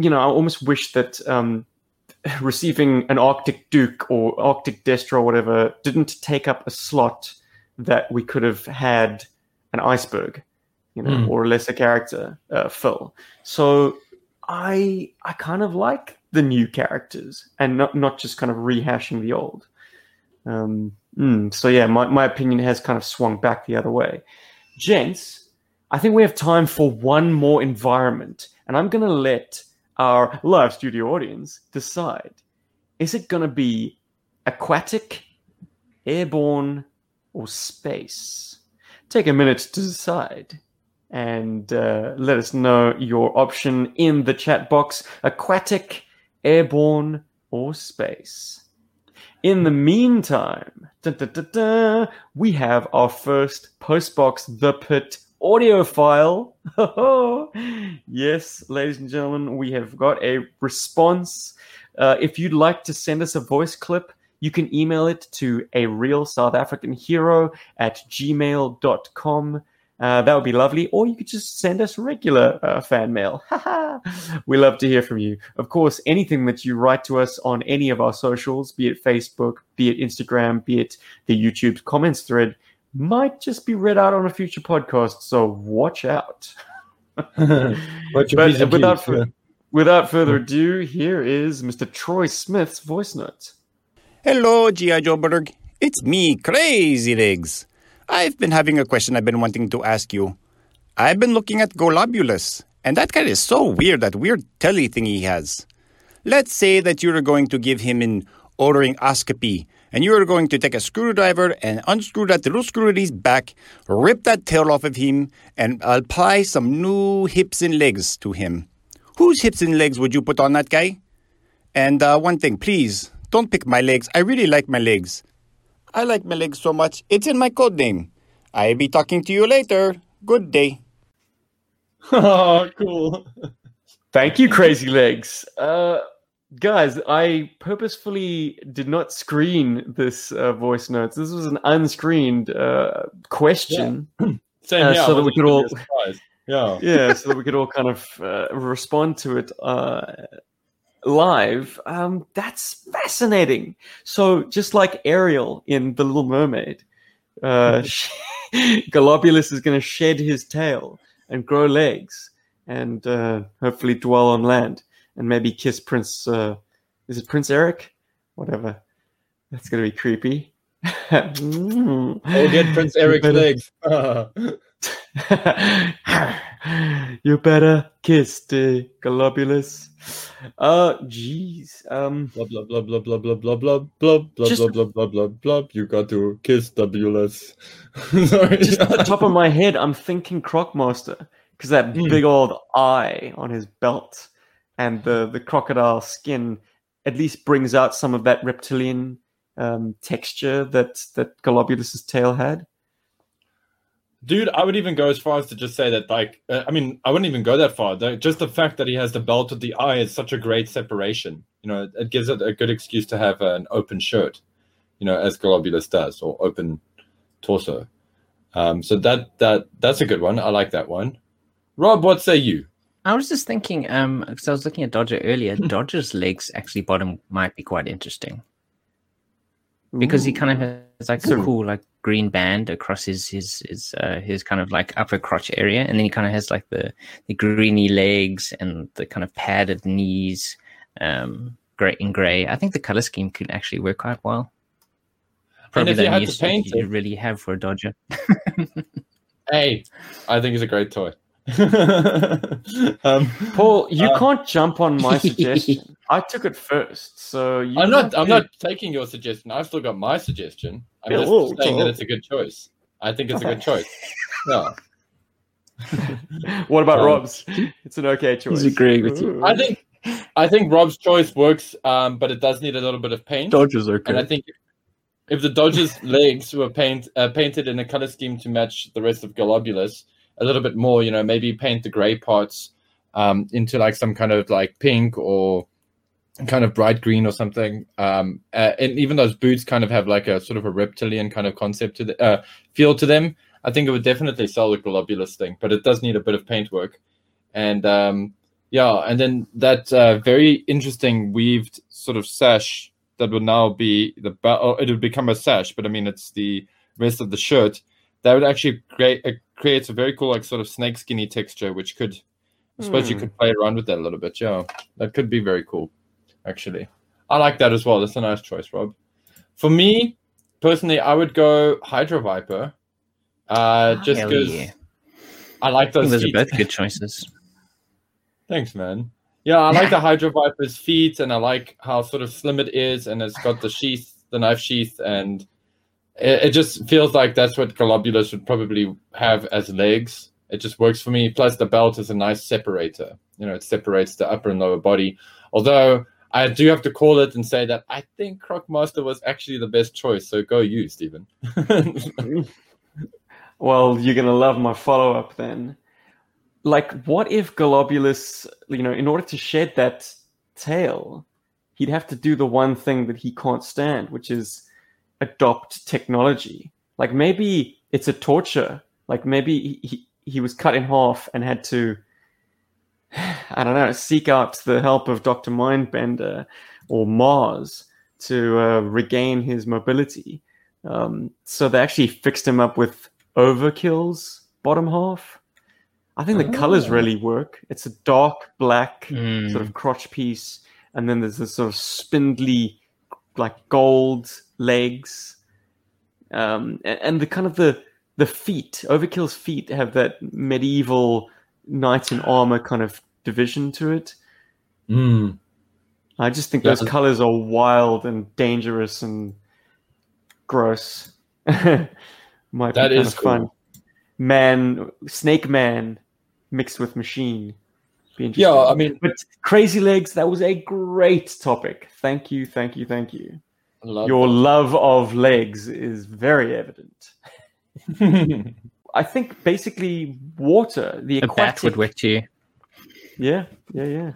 you know, I almost wish that um, receiving an Arctic Duke or Arctic Destro or whatever didn't take up a slot that we could have had an iceberg, you know, Mm. or a lesser character uh, fill. So I I kind of like the new characters and not not just kind of rehashing the old. Um, mm, so yeah, my, my opinion has kind of swung back the other way. Gents, I think we have time for one more environment, and I'm going to let our live studio audience decide. Is it going to be aquatic, airborne, or space? Take a minute to decide and uh, let us know your option in the chat box aquatic, airborne, or space. In the meantime, dun, dun, dun, we have our first Postbox The Pit audio file. yes, ladies and gentlemen, we have got a response. Uh, if you'd like to send us a voice clip, you can email it to a real South African hero at gmail.com. Uh, that would be lovely. Or you could just send us regular uh, fan mail. we love to hear from you. Of course, anything that you write to us on any of our socials, be it Facebook, be it Instagram, be it the YouTube comments thread, might just be read out on a future podcast. So watch out. What's But P's and without, Q's? fur- without further ado, here is Mr. Troy Smith's voice note. Hello, G.I. Joburg. It's me, Crazy Legs. I've been having a question I've been wanting to ask you. I've been looking at Golobulus, and that guy is so weird, that weird telly thing he has. Let's say that you're going to give him an otolaryngoscopy, and you're going to take a screwdriver and unscrew that little screw at his back, rip that tail off of him, and apply some new hips and legs to him. Whose hips and legs would you put on that guy? And uh, one thing, please, don't pick my legs. I really like my legs. I like my legs so much, it's in my code name. I'll be talking to you later. Good day. oh, cool. Thank you, Crazy Legs. Uh, guys, I purposefully did not screen this uh, voice notes. This was an unscreened uh, question. Same Uh, here. So that we could all- Yeah. Yeah, so that we could all kind of uh, respond to it uh, live. Um, that's fascinating. So, just like Ariel in The Little Mermaid, uh, Golobulus is going to shed his tail and grow legs and uh, hopefully dwell on land and maybe kiss Prince. Uh, is it Prince Eric? Whatever. That's going to be creepy. I'll get Prince Eric's legs. you better kiss the globulus. Uh, jeez. Um, blah blah blah blah blah blah blah blah blah blah Just- blah blah blah blah blah. You got to kiss Wless. Sorry. just at the top of my head, I'm thinking Crocmaster because that Mm. big old eye on his belt and the the crocodile skin at least brings out some of that reptilian um, texture that that Globulus's tail had. Dude, I would even go as far as to just say that, like, uh, I mean, I wouldn't even go that far. The, just the fact that he has the belt with the eye is such a great separation. You know, it, it gives it a good excuse to have an open shirt, you know, as Globulus does, or open torso. Um, so that that that's a good one. I like that one. Rob, what say you? I was just thinking, um, because I was looking at Dodger earlier. Dodger's legs actually bottom might be quite interesting because he kind of has like So- a cool like green band across his his his uh, his kind of like upper crotch area, and then he kind of has like the the greeny legs and the kind of padded knees, um, gray in gray. I think the color scheme could actually work quite well. Probably if you the had to only paint you it- really have for a Dodger. Hey, I think it's a great toy. um, Paul, you Uh, can't jump on my suggestion. I took it first, so you I'm not. I'm to- not taking your suggestion. I've still got my suggestion. I'm Yeah, just whoa, saying whoa. that it's a good choice. I think it's a good choice. Yeah. What about Um, Rob's? It's an okay choice. He's agreeing with you. I think. I think Rob's choice works, um, but it does need a little bit of paint. Dodgers are And I think if the Dodgers' legs were paint uh, painted in a color scheme to match the rest of Globulus a little bit more, you know, maybe paint the gray parts um, into like some kind of like pink or kind of bright green or something. Um, uh, and even those boots kind of have like a sort of a reptilian kind of concept to the uh, feel to them. I think it would definitely sell the Globulus thing, but it does need a bit of paint work. And um, yeah, and then that uh, very interesting weaved sort of sash that would now be the oh, it would become a sash, but I mean it's the rest of the shirt. That would actually create it creates a very cool like sort of snake skinny texture, which could I suppose you Hmm. could play around with that a little bit. Yeah, that could be very cool. Actually, I like that as well. That's a nice choice, Rob. For me personally, I would go Hydro Viper, uh, just because yeah. I like I those. those are both good choices. Thanks, man. Yeah, I like the Hydro Viper's feet, and I like how sort of slim it is, and it's got the sheath, the knife sheath, and it, it just feels like that's what Globulus would probably have as legs. It just works for me. Plus, the belt is a nice separator. You know, it separates the upper and lower body. Although I do have to call it and say that I think Crocmaster was actually the best choice. So go you, Stephen. Well, you're gonna love my follow up then. Like, what if Globulus, you know, in order to shed that tail, he'd have to do the one thing that he can't stand, which is adopt technology. Like maybe it's a torture. Like maybe he, he, was cut in half and had to, I don't know, seek out the help of Dr. Mindbender or Mars to uh, regain his mobility. Um, so they actually fixed him up with Overkill's bottom half. I think the colors Oh. really work. It's a dark black Mm. sort of crotch piece, and then there's this sort of spindly, like gold legs, um, and the kind of the the feet. Overkill's feet have that medieval knight in armor kind of division to it. Mm. I just think Yeah. those colors are wild and dangerous and gross. Might That be kind is of fun. Man, Snake Man mixed with machine. Be interesting. Yeah, I mean, But Crazy Legs, that was a great topic. Thank you, thank you, thank you. I love Your love of legs is very evident. I think basically water, the A bat would work too. Yeah, yeah, yeah.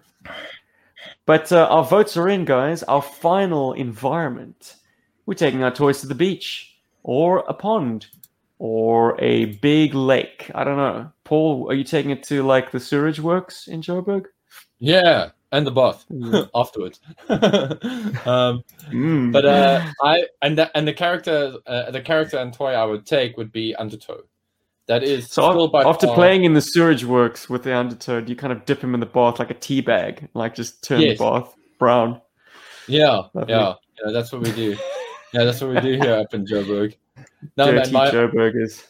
But uh, our votes are in, guys. Our final environment. We're taking our toys to the beach, or a pond, or a big lake. I don't know. Paul, are you taking it to like the sewage works in Joburg? yeah, and the bath Mm. afterwards. um, Mm. but uh, I and the, and the character uh, the character and toy I would take would be Undertow. That is So still by after far- playing in the sewage works with the undertow, you kind of dip him in the bath like a tea bag, like just turn Yes. the bath brown. Yeah, yeah, yeah. That's what we do. Yeah, that's what we do here up in Joburg. No, man, Dirty my, Joe Burgers.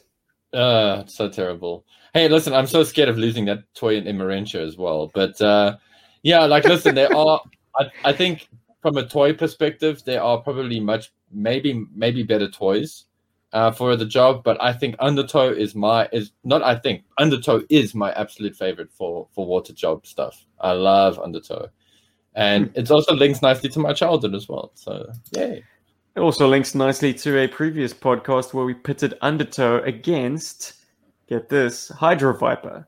uh, so terrible. Hey, listen, I'm so scared of losing that toy in Emmarentia as well. But uh, yeah, like, listen, there are. I, I think from a toy perspective, there are probably much, maybe, maybe better toys uh, for the job. But I think Undertow is my is not. I think Undertow is my absolute favorite for for water job stuff. I love Undertow, and it also links nicely to my childhood as well. So yay. It also links nicely to a previous podcast where we pitted Undertow against, get this, Hydro Viper,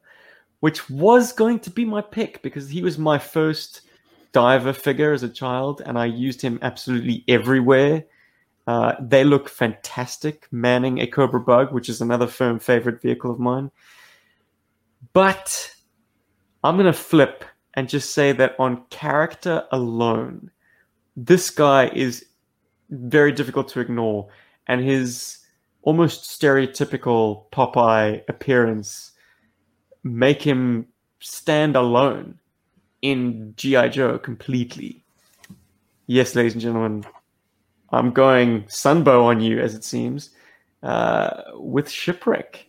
which was going to be my pick because he was my first diver figure as a child, and I used him absolutely everywhere. Uh, they look fantastic, manning a Cobra Bug, which is another firm favorite vehicle of mine. But I'm going to flip and just say that on character alone, this guy is very difficult to ignore, and his almost stereotypical Popeye appearance make him stand alone in GI Joe completely. Yes, ladies and gentlemen, I'm going Sunbow on you, as it seems, uh, with Shipwreck.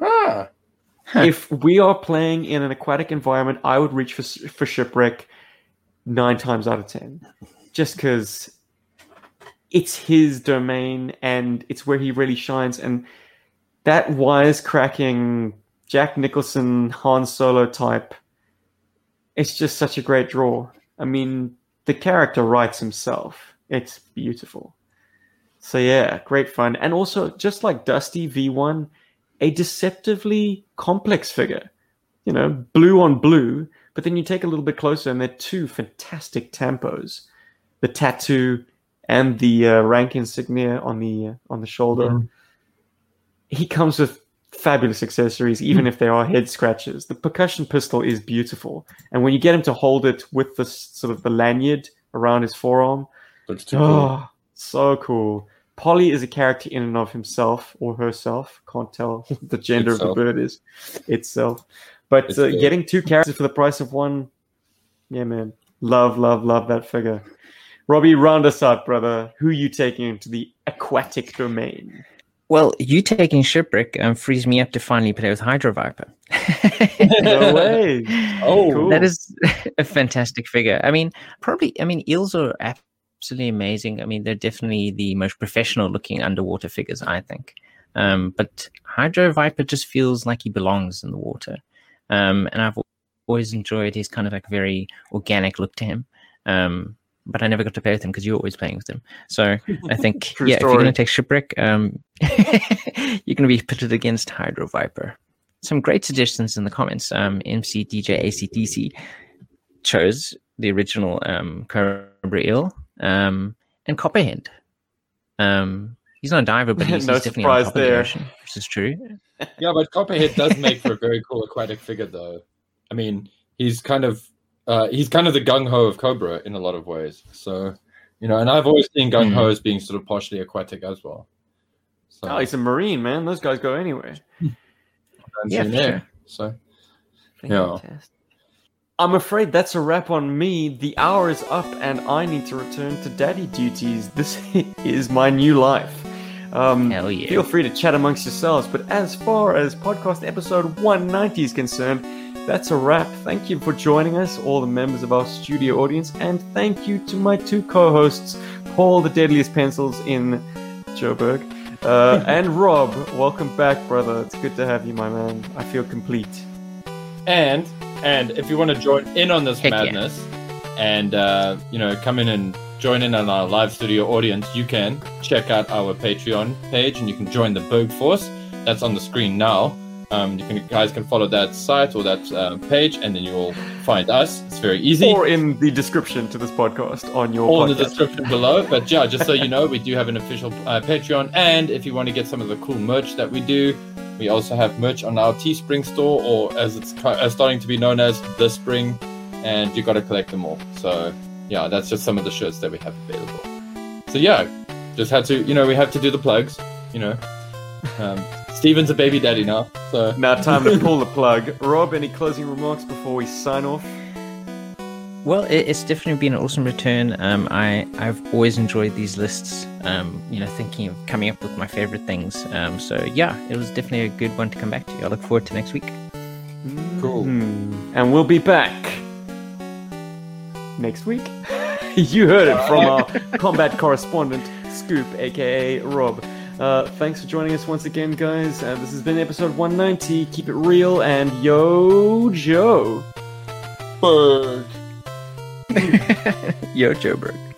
Ah, If we are playing in an aquatic environment, I would reach for for Shipwreck nine times out of ten, just because it's his domain and it's where he really shines. And that wise cracking Jack Nicholson Han Solo type, it's just such a great draw. I mean, the character writes himself. It's beautiful. So yeah, great fun. And also just like Dusty V1, a deceptively complex figure. You know, blue on blue, but then you take a little bit closer and they're two fantastic tampos. The tattoo and the uh, rank insignia on the uh, on the shoulder. Mhm. He comes with fabulous accessories, even if they are head scratches. The percussion pistol is beautiful, and when you get him to hold it with the sort of the lanyard around his forearm, looks too cool. oh, so cool. Polly is a character in and of himself or herself. Can't tell what the gender of the bird is itself. But It's uh, getting two characters for the price of one, yeah, man, love, love, love that figure. Robbie, round us out, brother. Who you taking into the aquatic domain? Well, you taking shipwreck um, frees me up to finally play with Hydro Viper. No way. Oh, Cool. That is a fantastic figure. I mean, probably. I mean, eels are absolutely amazing. I mean, they're definitely the most professional looking underwater figures, I think. Um, but Hydro Viper just feels like he belongs in the water. Um, and I've always enjoyed his kind of like very organic look to him. Um, but I never got to play with him because you're always playing with him. So I think, True yeah, if you're going to take Shipwreck, um, you're going to be pitted against Hydro Viper. Some great suggestions in the comments. Um, MC DJ ACDC chose the original um, Cobra Eel um, and Copperhead. Um, he's not a diver, but he's, No he's definitely on surprise top of the there. ocean, which is true. Yeah, but Copperhead does make for a very cool aquatic figure, though. I mean, he's kind of uh, he's kind of the gung ho of Cobra in a lot of ways. So, you know, and I've always seen gung ho as being sort of partially aquatic as well. So, Oh, he's a marine, man. Those guys go anywhere. Yeah, seen there. sure. So, Yeah. Fantastic. I'm afraid that's a wrap on me. The hour is up and I need to return to daddy duties. This is my new life. Um, Hell yeah. Feel free to chat amongst yourselves, but as far as podcast episode 190 is concerned, that's a wrap. Thank you for joining us, all the members of our studio audience, and thank you to my two co hosts, Paul the Deadliest Pencils in Joburg, uh, and Rob. Welcome back, brother. It's good to have you, my man. I feel complete. and and if you want to join in on this Heck yeah. madness and uh, you know come in and join in on our live studio audience you can check out our patreon page and you can join the berg force that's on the screen now um, you can guys can follow that site or that uh, page and then you will find us it's very easy Or in the description to this podcast on your all in the description below. But yeah, just so you know, we do have an official uh, Patreon, and if you want to get some of the cool merch that we do, we also have merch on our Teespring store, or as it's uh, starting to be known as the Spring, and you got to collect them all. So yeah, that's just some of the shirts that we have available. So yeah, just had to, you know, we have to do the plugs. You know, um, Steven's a baby daddy now, so Now, time to pull the plug. Rob, any closing remarks before we sign off? Well, it's definitely been an awesome return. Um, I I've always enjoyed these lists. Um, you know, thinking of coming up with my favorite things. Um, so yeah, it was definitely a good one to come back to. I look forward to next week. Cool. Hmm. And we'll be back next week. you heard it from our combat correspondent, Scoop, aka Rob. Uh, thanks for joining us once again, guys. Uh, this has been episode 190. Keep it real and yo, Joe. Berg. Yo, Joe Berg.